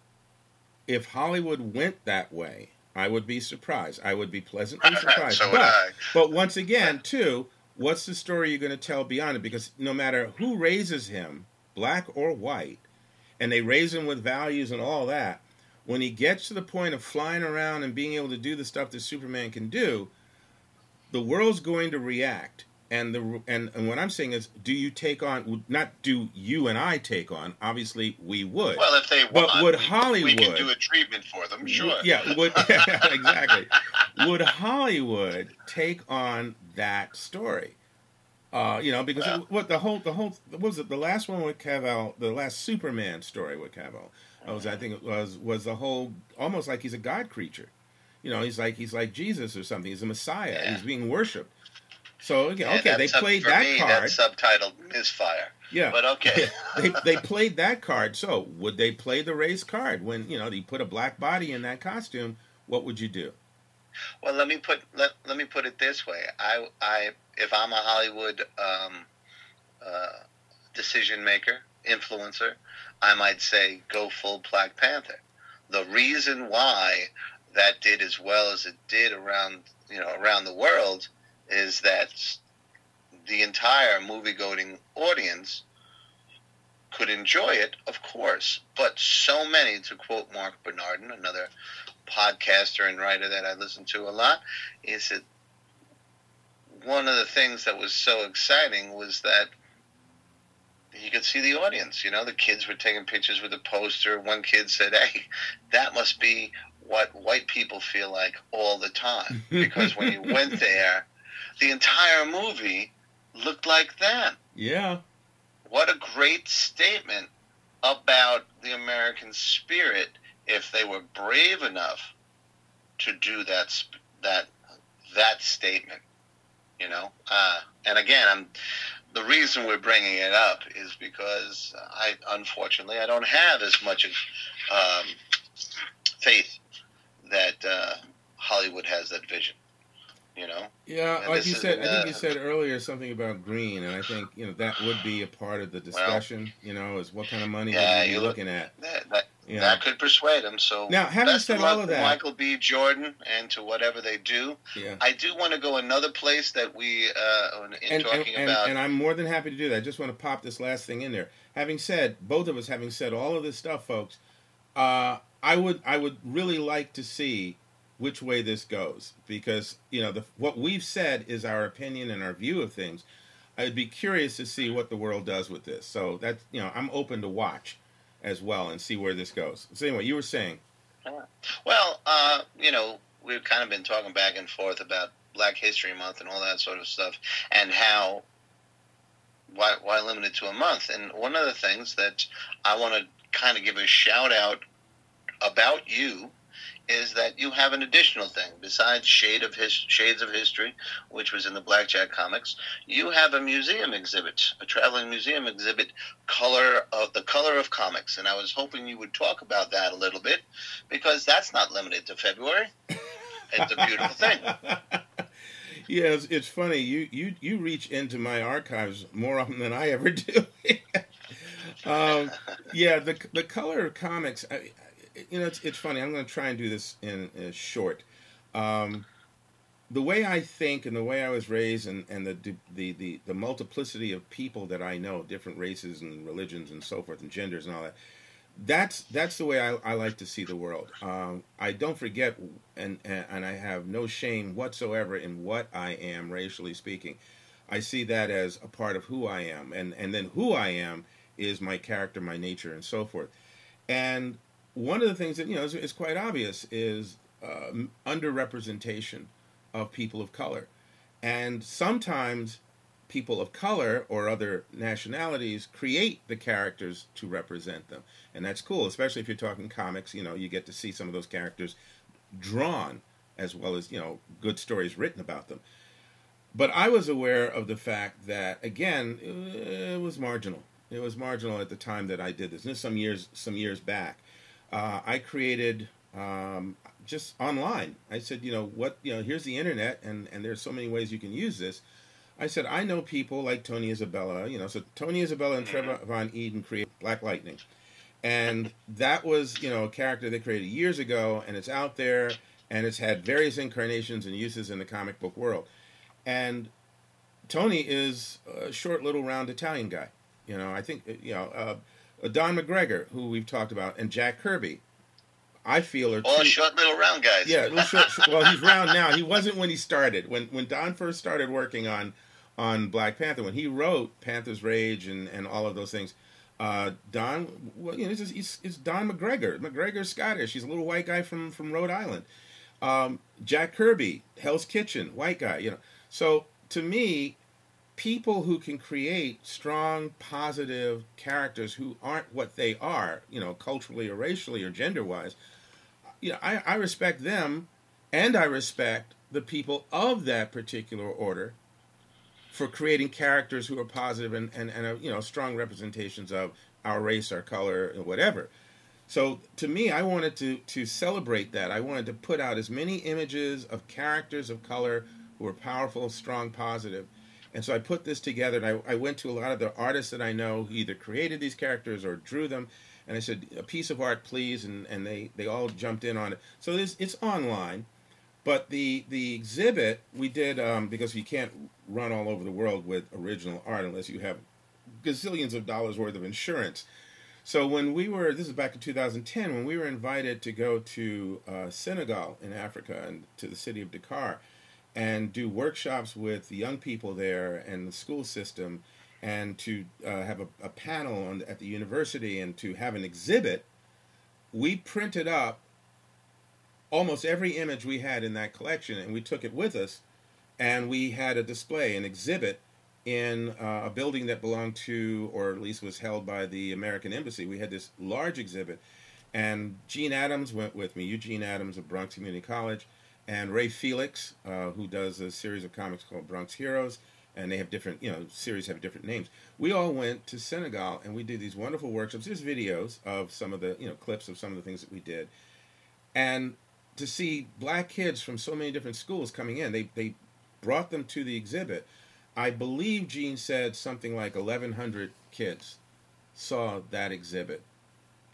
[SPEAKER 2] if Hollywood went that way, I would be surprised. I would be pleasantly surprised.
[SPEAKER 1] so
[SPEAKER 2] but, but once again, too, what's the story you're going to tell beyond it? Because no matter who raises him, black or white, and they raise him with values and all that, when he gets to the point of flying around and being able to do the stuff that Superman can do, the world's going to react. and the and, and what I'm saying is, do you take on? Not do you and I take on? Obviously, we would.
[SPEAKER 1] Well, if they want,
[SPEAKER 2] but would Hollywood? We
[SPEAKER 1] can do a treatment for them, sure.
[SPEAKER 2] Yeah, would exactly. would Hollywood take on that story? Uh, you know, because well, it, what the whole the whole what was it the last one with Cavill, the last Superman story with Cavill was I think it was was the whole almost like he's a god creature. You know, he's like he's like Jesus or something. He's a Messiah. Yeah. He's being worshipped. So okay, yeah, okay they played that me, card.
[SPEAKER 1] That's subtitled Misfire.
[SPEAKER 2] Yeah,
[SPEAKER 1] but okay.
[SPEAKER 2] they they played that card. So would they play the race card when you know they put a black body in that costume? What would you do?
[SPEAKER 1] Well, let me put let, let me put it this way. I I if I'm a Hollywood um, uh, decision maker, influencer, I might say go full Black Panther. The reason why that did as well as it did around you know around the world is that the entire movie going audience could enjoy it, of course, but so many, to quote Marc Bernardin, another podcaster and writer that I listen to a lot, is that one of the things that was so exciting was that you could see the audience. You know, the kids were taking pictures with the poster. One kid said, "Hey, that must be what white people feel like all the time because when you went there, the entire movie looked like them.
[SPEAKER 2] Yeah.
[SPEAKER 1] What a great statement about the American spirit if they were brave enough to do that that that statement. You know, uh, and again, I'm the reason we're bringing it up is because I unfortunately I don't have as much of um, faith that uh, Hollywood has that vision. You know.
[SPEAKER 2] Yeah, and like you said, I think you said earlier something about green, and I think you know that would be a part of the discussion. Well, you know, is what kind of money yeah, are you looking at?
[SPEAKER 1] That, that, that could persuade them. So
[SPEAKER 2] now, having said all of that,
[SPEAKER 1] Michael B. Jordan and to whatever they do,
[SPEAKER 2] yeah.
[SPEAKER 1] I do want to go another place that we uh, in
[SPEAKER 2] and,
[SPEAKER 1] talking
[SPEAKER 2] and,
[SPEAKER 1] about,
[SPEAKER 2] and I'm more than happy to do that. I just want to pop this last thing in there. Having said both of us, having said all of this stuff, folks, uh, I would I would really like to see which way this goes because you know the, what we've said is our opinion and our view of things. I'd be curious to see what the world does with this. So that's you know I'm open to watch as well and see where this goes. So anyway, you were saying.
[SPEAKER 1] Well, uh, you know, we've kind of been talking back and forth about Black History Month and all that sort of stuff, and how why why limit it to a month? And one of the things that I want to kind of give a shout out about you is that you have an additional thing besides Shade of His, Shades of History, which was in the Blackjack comics. You have a museum exhibit, a traveling museum exhibit, color of the color of comics, and I was hoping you would talk about that a little bit because that's not limited to February. It's a beautiful thing.
[SPEAKER 2] Yeah, it's, it's, funny. You, you you reach into my archives more often than I ever do. um, yeah, the the color of comics. I, you know, it's, it's funny. I'm going to try and do this in, in short. Um, the way I think and the way I was raised, and, and the, the, the, the multiplicity of people that I know, different races and religions and so forth, and genders and all that, that's that's the way I, I like to see the world. Um, I don't forget, and, and and I have no shame whatsoever in what I am racially speaking. I see that as a part of who I am, and and then who I am is my character, my nature, and so forth. And one of the things that you know is, is quite obvious is uh, underrepresentation of people of color, and sometimes people of color or other nationalities create the characters to represent them, and that's cool. Especially if you're talking comics, you know, you get to see some of those characters drawn as well as you know good stories written about them. But I was aware of the fact that again it was marginal. It was marginal at the time that I did this. this some years some years back uh, I created um, just online. I said, you know what, you know, here's the internet, and and there's so many ways you can use this. I said, I know people like Tony Isabella, you know, so Tony Isabella and Trevor Von Eeden created Black Lightning. And that was, you know, a character they created years ago, and it's out there, and it's had various incarnations and uses in the comic book world. And Tony is a short, little, round Italian guy. You know, I think, you know, uh, uh, Don McGregor, who we've talked about, and Jack Kirby. I feel are
[SPEAKER 1] all two, short little round guys.
[SPEAKER 2] Yeah, little short, well, he's round now. He wasn't when he started. When when Don first started working on on Black Panther when he wrote Panther's Rage and, and all of those things. Uh, Don, well, you know, it's, it's, it's Don McGregor. McGregor's Scottish. He's a little white guy from from Rhode Island. Um, Jack Kirby, Hell's Kitchen, white guy. You know, so to me, people who can create strong, positive characters who aren't what they are, you know, culturally or racially or gender wise, you know, I, I respect them, and I respect the people of that particular order for creating characters who are positive and, and, and uh, you know strong representations of our race, our color, whatever. So to me, I wanted to to celebrate that. I wanted to put out as many images of characters of color who are powerful, strong, positive. And so I put this together, and I, I went to a lot of the artists that I know who either created these characters or drew them, and I said, "A piece of art, please," and, and they, they all jumped in on it. So this it's online, but the the exhibit we did um, because you can't run all over the world with original art unless you have gazillions of dollars worth of insurance. So when we were, this is back in 2010, when we were invited to go to uh, Senegal in Africa and to the city of Dakar and do workshops with the young people there and the school system and to uh, have a, a panel on, at the university and to have an exhibit, we printed up almost every image we had in that collection, and we took it with us, and we had a display, an exhibit in uh, a building that belonged to, or at least was held by the American Embassy. We had this large exhibit, and Gene Adams went with me, Eugene Adams of Bronx Community College, and Ray Felix, uh, who does a series of comics called Bronx Heroes, and they have different, you know, series have different names. We all went to Senegal and we did these wonderful workshops. There's videos of some of the, you know, clips of some of the things that we did. And to see black kids from so many different schools coming in. They they brought them to the exhibit. I believe Gene said something like 1,100 kids saw that exhibit,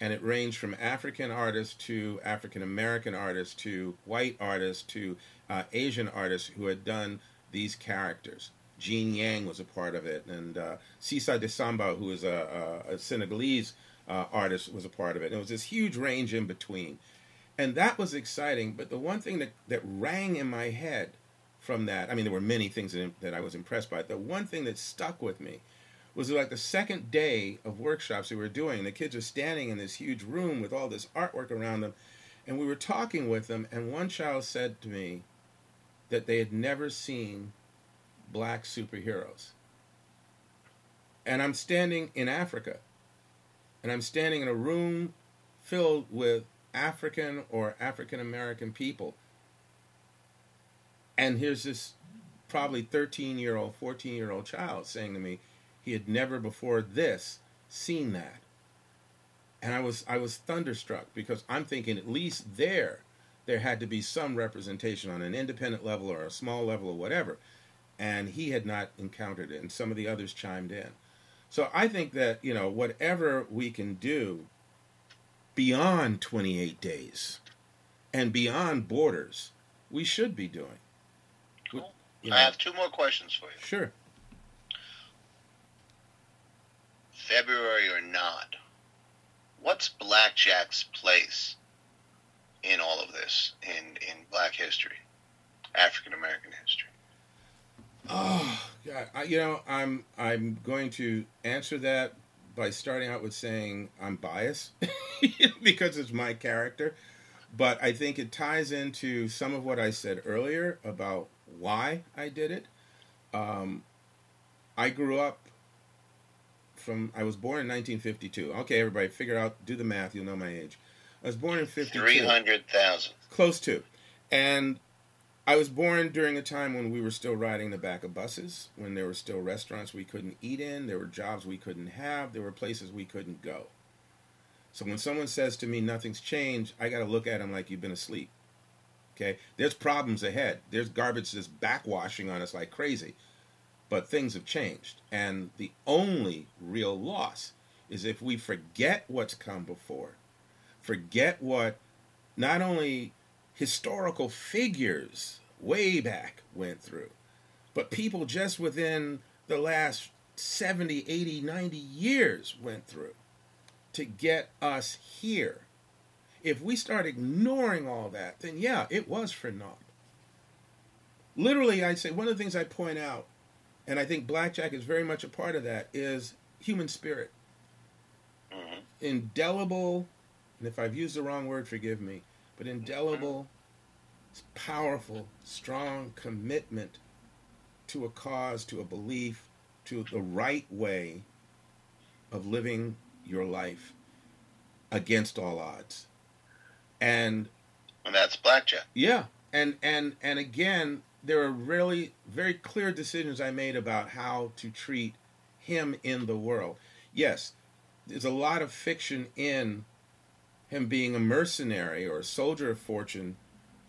[SPEAKER 2] and it ranged from African artists to African American artists to white artists to uh, Asian artists who had done these characters. Gene Yang was a part of it, and uh, Sisa Desamba, who is a, a, a Senegalese uh, artist, was a part of it. And it was this huge range in between and that was exciting. But the one thing that, that rang in my head from that, I mean, there were many things that, that I was impressed by. The one thing that stuck with me was like the second day of workshops we were doing. The kids were standing in this huge room with all this artwork around them, and we were talking with them. And one child said to me that they had never seen black superheroes. And I'm standing in Africa, and I'm standing in a room filled with African or African American people. And here's this probably 13 year old, 14 year old child saying to me he had never before this seen that. And I was I was thunderstruck because I'm thinking at least there there had to be some representation on an independent level or a small level or whatever. And he had not encountered it and some of the others chimed in. So I think that, you know, whatever we can do beyond 28 days and beyond borders we should be doing.
[SPEAKER 1] Cool. You know, I have two more questions for you.
[SPEAKER 2] Sure.
[SPEAKER 1] February or not, what's Blackjack's place in all of this in in Black history, African American history?
[SPEAKER 2] Oh God, I, you know I'm I'm going to answer that by starting out with saying I'm biased because it's my character, but I think it ties into some of what I said earlier about why I did it. Um, I grew up from I was born in 1952. Okay, everybody, figure out, do the math. You'll know my age. I was born in 52.
[SPEAKER 1] Three hundred thousand.
[SPEAKER 2] Close to, and I was born during a time when we were still riding the back of buses, when there were still restaurants we couldn't eat in, there were jobs we couldn't have, there were places we couldn't go. So when someone says to me nothing's changed, I got to look at them like you've been asleep. Okay? There's problems ahead. There's garbage that's backwashing on us like crazy. But things have changed. And the only real loss is if we forget what's come before, forget what not only historical figures way back went through, but people just within the last 70, 80, 90 years went through to get us here. If we start ignoring all that, then yeah, it was for naught. Literally, I say one of the things I point out, and I think blackjack is very much a part of that, is human spirit. Mm-hmm. Indelible, and if I've used the wrong word, forgive me, but indelible, powerful, strong commitment to a cause, to a belief, to the right way of living your life against all odds. And
[SPEAKER 1] and that's blackjack.
[SPEAKER 2] Yeah. And and and again, there are really very clear decisions I made about how to treat him in the world. Yes, there's a lot of fiction in him being a mercenary or a soldier of fortune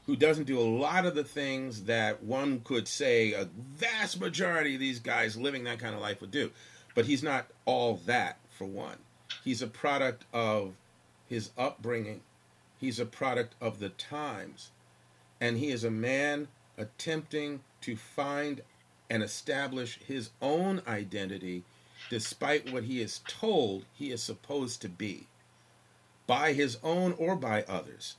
[SPEAKER 2] who doesn't do a lot of the things that one could say a vast majority of these guys living that kind of life would do. But he's not all that, for one. He's a product of his upbringing, he's a product of the times, and he is a man attempting to find and establish his own identity despite what he is told he is supposed to be by his own or by others.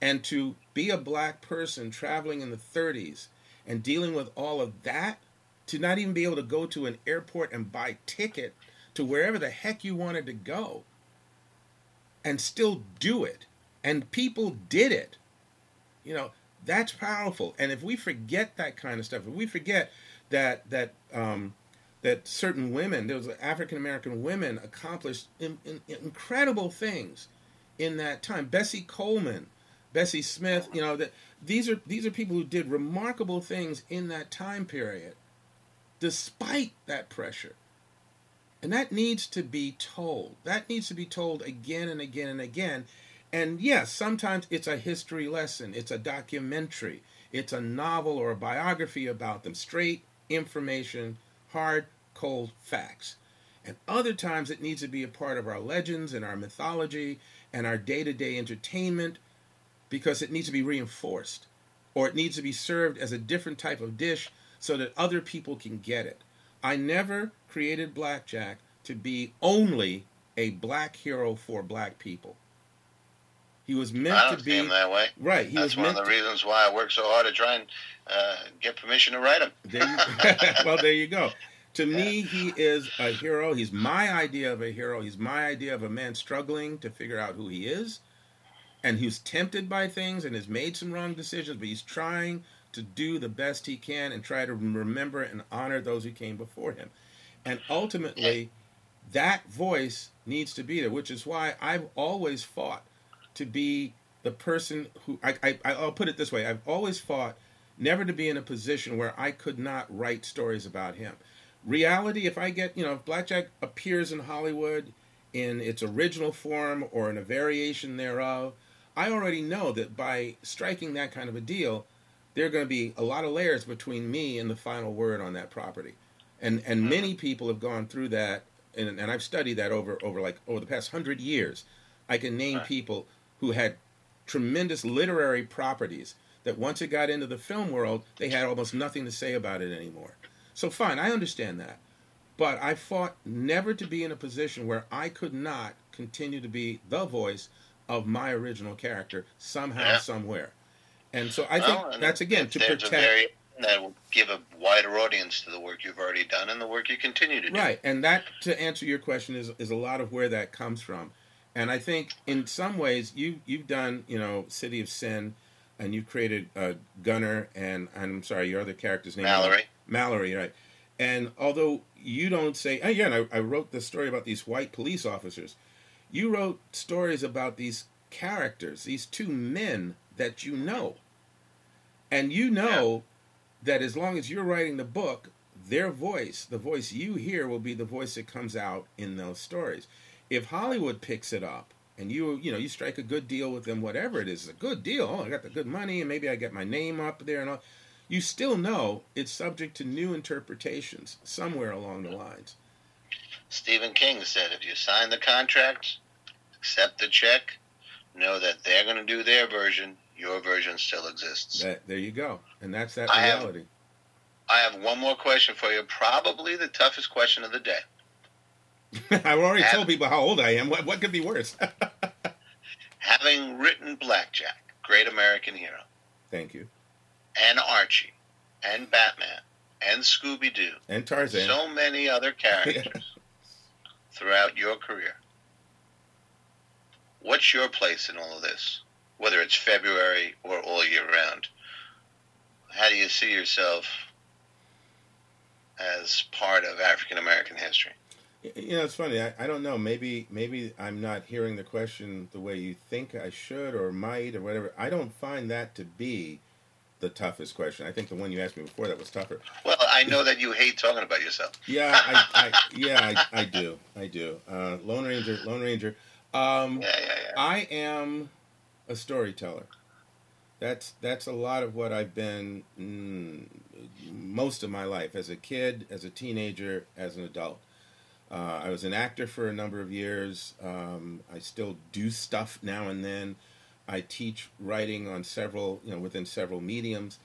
[SPEAKER 2] And to be a black person traveling in the 30s and dealing with all of that, to not even be able to go to an airport and buy ticket to wherever the heck you wanted to go and still do it. And people did it. You know, that's powerful. And if we forget that kind of stuff, if we forget that that um, that certain women, there was African American women accomplished in, in, incredible things in that time. Bessie Coleman, Bessie Smith, you know that these are these are people who did remarkable things in that time period, despite that pressure. And that needs to be told. That needs to be told again and again and again. And yes, sometimes it's a history lesson, it's a documentary, it's a novel or a biography about them. Straight information, hard, cold facts. And other times it needs to be a part of our legends and our mythology and our day to day entertainment because it needs to be reinforced or it needs to be served as a different type of dish so that other people can get it. I never created Blackjack to be only a black hero for black people. He was meant to be
[SPEAKER 1] that way.
[SPEAKER 2] Right.
[SPEAKER 1] He That's one of the to, reasons why I work so hard to try and uh, get permission to write him.
[SPEAKER 2] There you, well, there you go. To yeah. me, he is a hero. He's my idea of a hero. He's my idea of a man struggling to figure out who he is and he's tempted by things and has made some wrong decisions, but he's trying to do the best he can and try to remember and honor those who came before him. And ultimately, that voice needs to be there, which is why I've always fought to be the person who I, I I'll put it this way: I've always fought never to be in a position where I could not write stories about him. Reality, if I get you know, if Blackjack appears in Hollywood in its original form or in a variation thereof, I already know that by striking that kind of a deal, there are going to be a lot of layers between me and the final word on that property. And and mm-hmm. many people have gone through that and, and I've studied that over over like over the past hundred years. I can name people who had tremendous literary properties that once it got into the film world, they had almost nothing to say about it anymore. So fine, I understand that. But I fought never to be in a position where I could not continue to be the voice of my original character somehow, yeah. somewhere. And so I think well, that's again to protect. Very,
[SPEAKER 1] that will give a wider audience to the work you've already done and the work you continue to do.
[SPEAKER 2] Right, and that to answer your question is is a lot of where that comes from. And I think in some ways you you've done you know City of Sin, and you've created uh, Gunner and I'm sorry your other character's name
[SPEAKER 1] Mallory.
[SPEAKER 2] Mallory, right? And although you don't say, oh, yeah, I, I wrote the story about these white police officers you wrote stories about these characters, these two men that you know. And you know yeah. that as long as you're writing the book, their voice, the voice you hear, will be the voice that comes out in those stories. If Hollywood picks it up and you you know you strike a good deal with them, whatever it is, a good deal. Oh, I got the good money, and maybe I get my name up there and all. You still know it's subject to new interpretations somewhere along the lines.
[SPEAKER 1] Stephen King said, if you sign the contract, accept the check, know that they're going to do their version, your version still exists.
[SPEAKER 2] That, there you go. And that's that I reality.
[SPEAKER 1] Have, I have one more question for you, probably the toughest question of the day.
[SPEAKER 2] I've already have, told people how old I am. What, what could be worse?
[SPEAKER 1] having written Blackjack, Great American Hero.
[SPEAKER 2] Thank you.
[SPEAKER 1] And Archie, and Batman, and Scooby Doo
[SPEAKER 2] and Tarzan,
[SPEAKER 1] so many other characters throughout your career. What's your place in all of this? Whether it's February or all year round, how do you see yourself as part of African American history?
[SPEAKER 2] You know, it's funny. I, I don't know. Maybe maybe I'm not hearing the question the way you think I should or might or whatever. I don't find that to be the toughest question. I think the one you asked me before that was tougher.
[SPEAKER 1] Well, I know that you hate talking about yourself.
[SPEAKER 2] Yeah, I, I yeah, I, I, do. I do. Uh, Lone Ranger, Lone Ranger. Um,
[SPEAKER 1] yeah, yeah, yeah.
[SPEAKER 2] I am a storyteller. That's that's a lot of what I've been mm, most of my life as a kid, as a teenager, as an adult. Uh, I was an actor for a number of years. Um, I still do stuff now and then. I teach writing on several, you know, within several mediums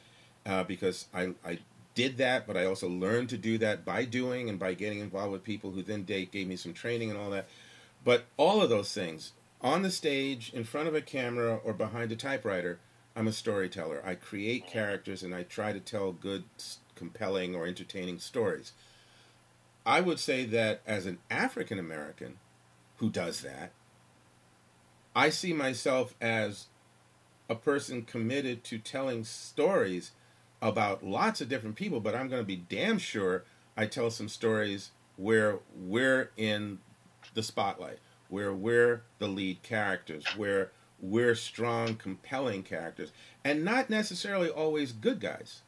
[SPEAKER 2] uh, because I, I did that, but I also learned to do that by doing and by getting involved with people who then gave me some training and all that. But all of those things, on the stage, in front of a camera, or behind a typewriter, I'm a storyteller. I create characters and I try to tell good, compelling, or entertaining stories. I would say that as an African American who does that, I see myself as a person committed to telling stories about lots of different people, but I'm going to be damn sure I tell some stories where we're in the spotlight, where we're the lead characters, where we're strong, compelling characters, and not necessarily always good guys.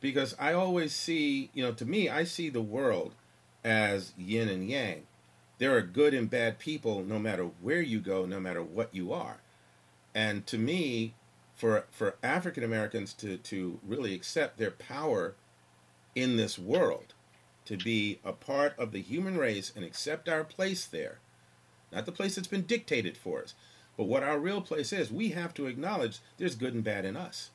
[SPEAKER 2] Because I always see, you know, to me, I see the world as yin and yang. There are good and bad people no matter where you go, no matter what you are. And to me, for for African Americans to, to really accept their power in this world, to be a part of the human race and accept our place there, not the place that's been dictated for us, but what our real place is, we have to acknowledge there's good and bad in us.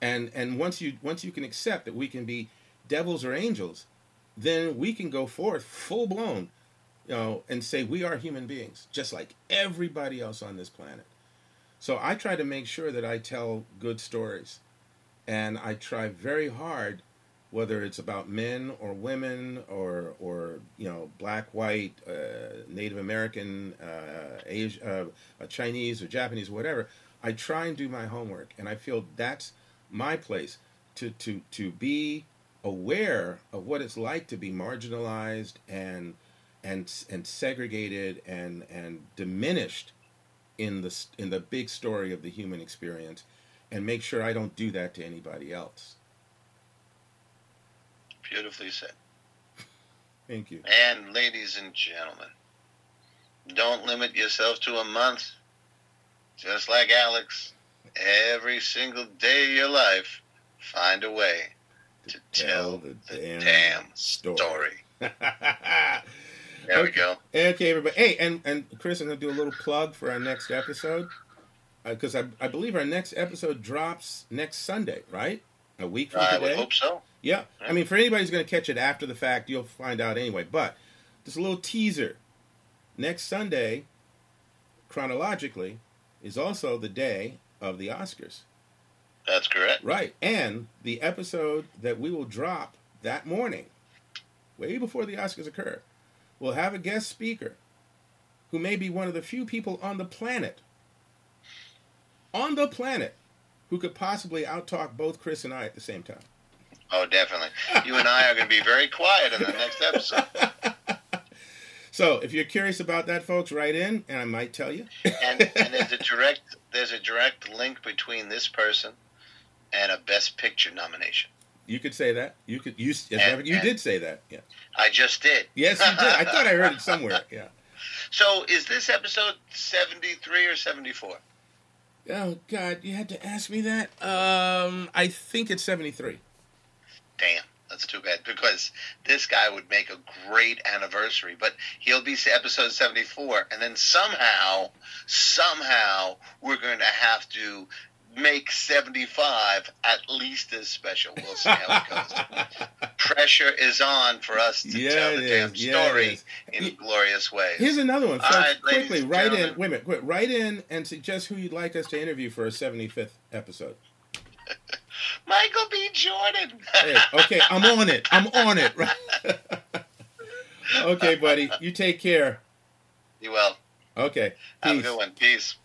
[SPEAKER 2] And and once you once you can accept that we can be devils or angels, then we can go forth full blown, you know, and say we are human beings, just like everybody else on this planet. So I try to make sure that I tell good stories. And I try very hard, whether it's about men or women or, or you know, black, white, uh, Native American, uh, Asia, uh, Chinese or Japanese, whatever, I try and do my homework. And I feel that's my place to, to, to be aware of what it's like to be marginalized and and and segregated and and diminished in the in the big story of the human experience and make sure I don't do that to anybody else.
[SPEAKER 1] Beautifully said.
[SPEAKER 2] Thank you.
[SPEAKER 1] And ladies and gentlemen, don't limit yourself to a month. Just like Alex, every single day of your life, find a way to tell, the, the damn, damn, story. story. there
[SPEAKER 2] okay.
[SPEAKER 1] we go.
[SPEAKER 2] Okay, everybody. Hey, and and Chris, I'm gonna do a little plug for our next episode because uh, I I believe our next episode drops next Sunday, right? A week from
[SPEAKER 1] I
[SPEAKER 2] today.
[SPEAKER 1] I hope so.
[SPEAKER 2] Yeah. yeah. I mean, for anybody who's going to catch it after the fact, you'll find out anyway. But just a little teaser. Next Sunday, chronologically, is also the day of the Oscars.
[SPEAKER 1] That's correct.
[SPEAKER 2] Right. And the episode that we will drop that morning, way before the Oscars occur, will have a guest speaker who may be one of the few people on the planet, on the planet, who could possibly outtalk both Chris and I at the same time.
[SPEAKER 1] Oh, definitely. You and I are going to be very quiet in the next episode.
[SPEAKER 2] So, if you're curious about that, folks, write in, and I might tell you.
[SPEAKER 1] and, and there's a direct there's a direct link between this person and a Best Picture nomination.
[SPEAKER 2] You could say that. You could. You and, you and did say that. Yeah.
[SPEAKER 1] I just did.
[SPEAKER 2] Yes, you did. I thought I heard it somewhere. Yeah.
[SPEAKER 1] So, is this episode seventy three or seventy four?
[SPEAKER 2] Oh God, you had to ask me that. Um, I think it's seventy three.
[SPEAKER 1] Damn, that's too bad because this guy would make a great anniversary, but he'll be episode seventy four, and then somehow, somehow, we're going to have to make 75 at least as special. We'll see how it goes. Pressure is on for us to yeah, tell the damn story yeah, in glorious ways.
[SPEAKER 2] Here's another one. So right, quickly, write in. Wait a minute. Quick, write in and suggest who you'd like us to interview for a 75th episode.
[SPEAKER 1] Michael B. Jordan.
[SPEAKER 2] hey, okay, I'm on it. I'm on it. okay, buddy. You take care.
[SPEAKER 1] You will.
[SPEAKER 2] Okay.
[SPEAKER 1] Peace. Have a good one. Peace.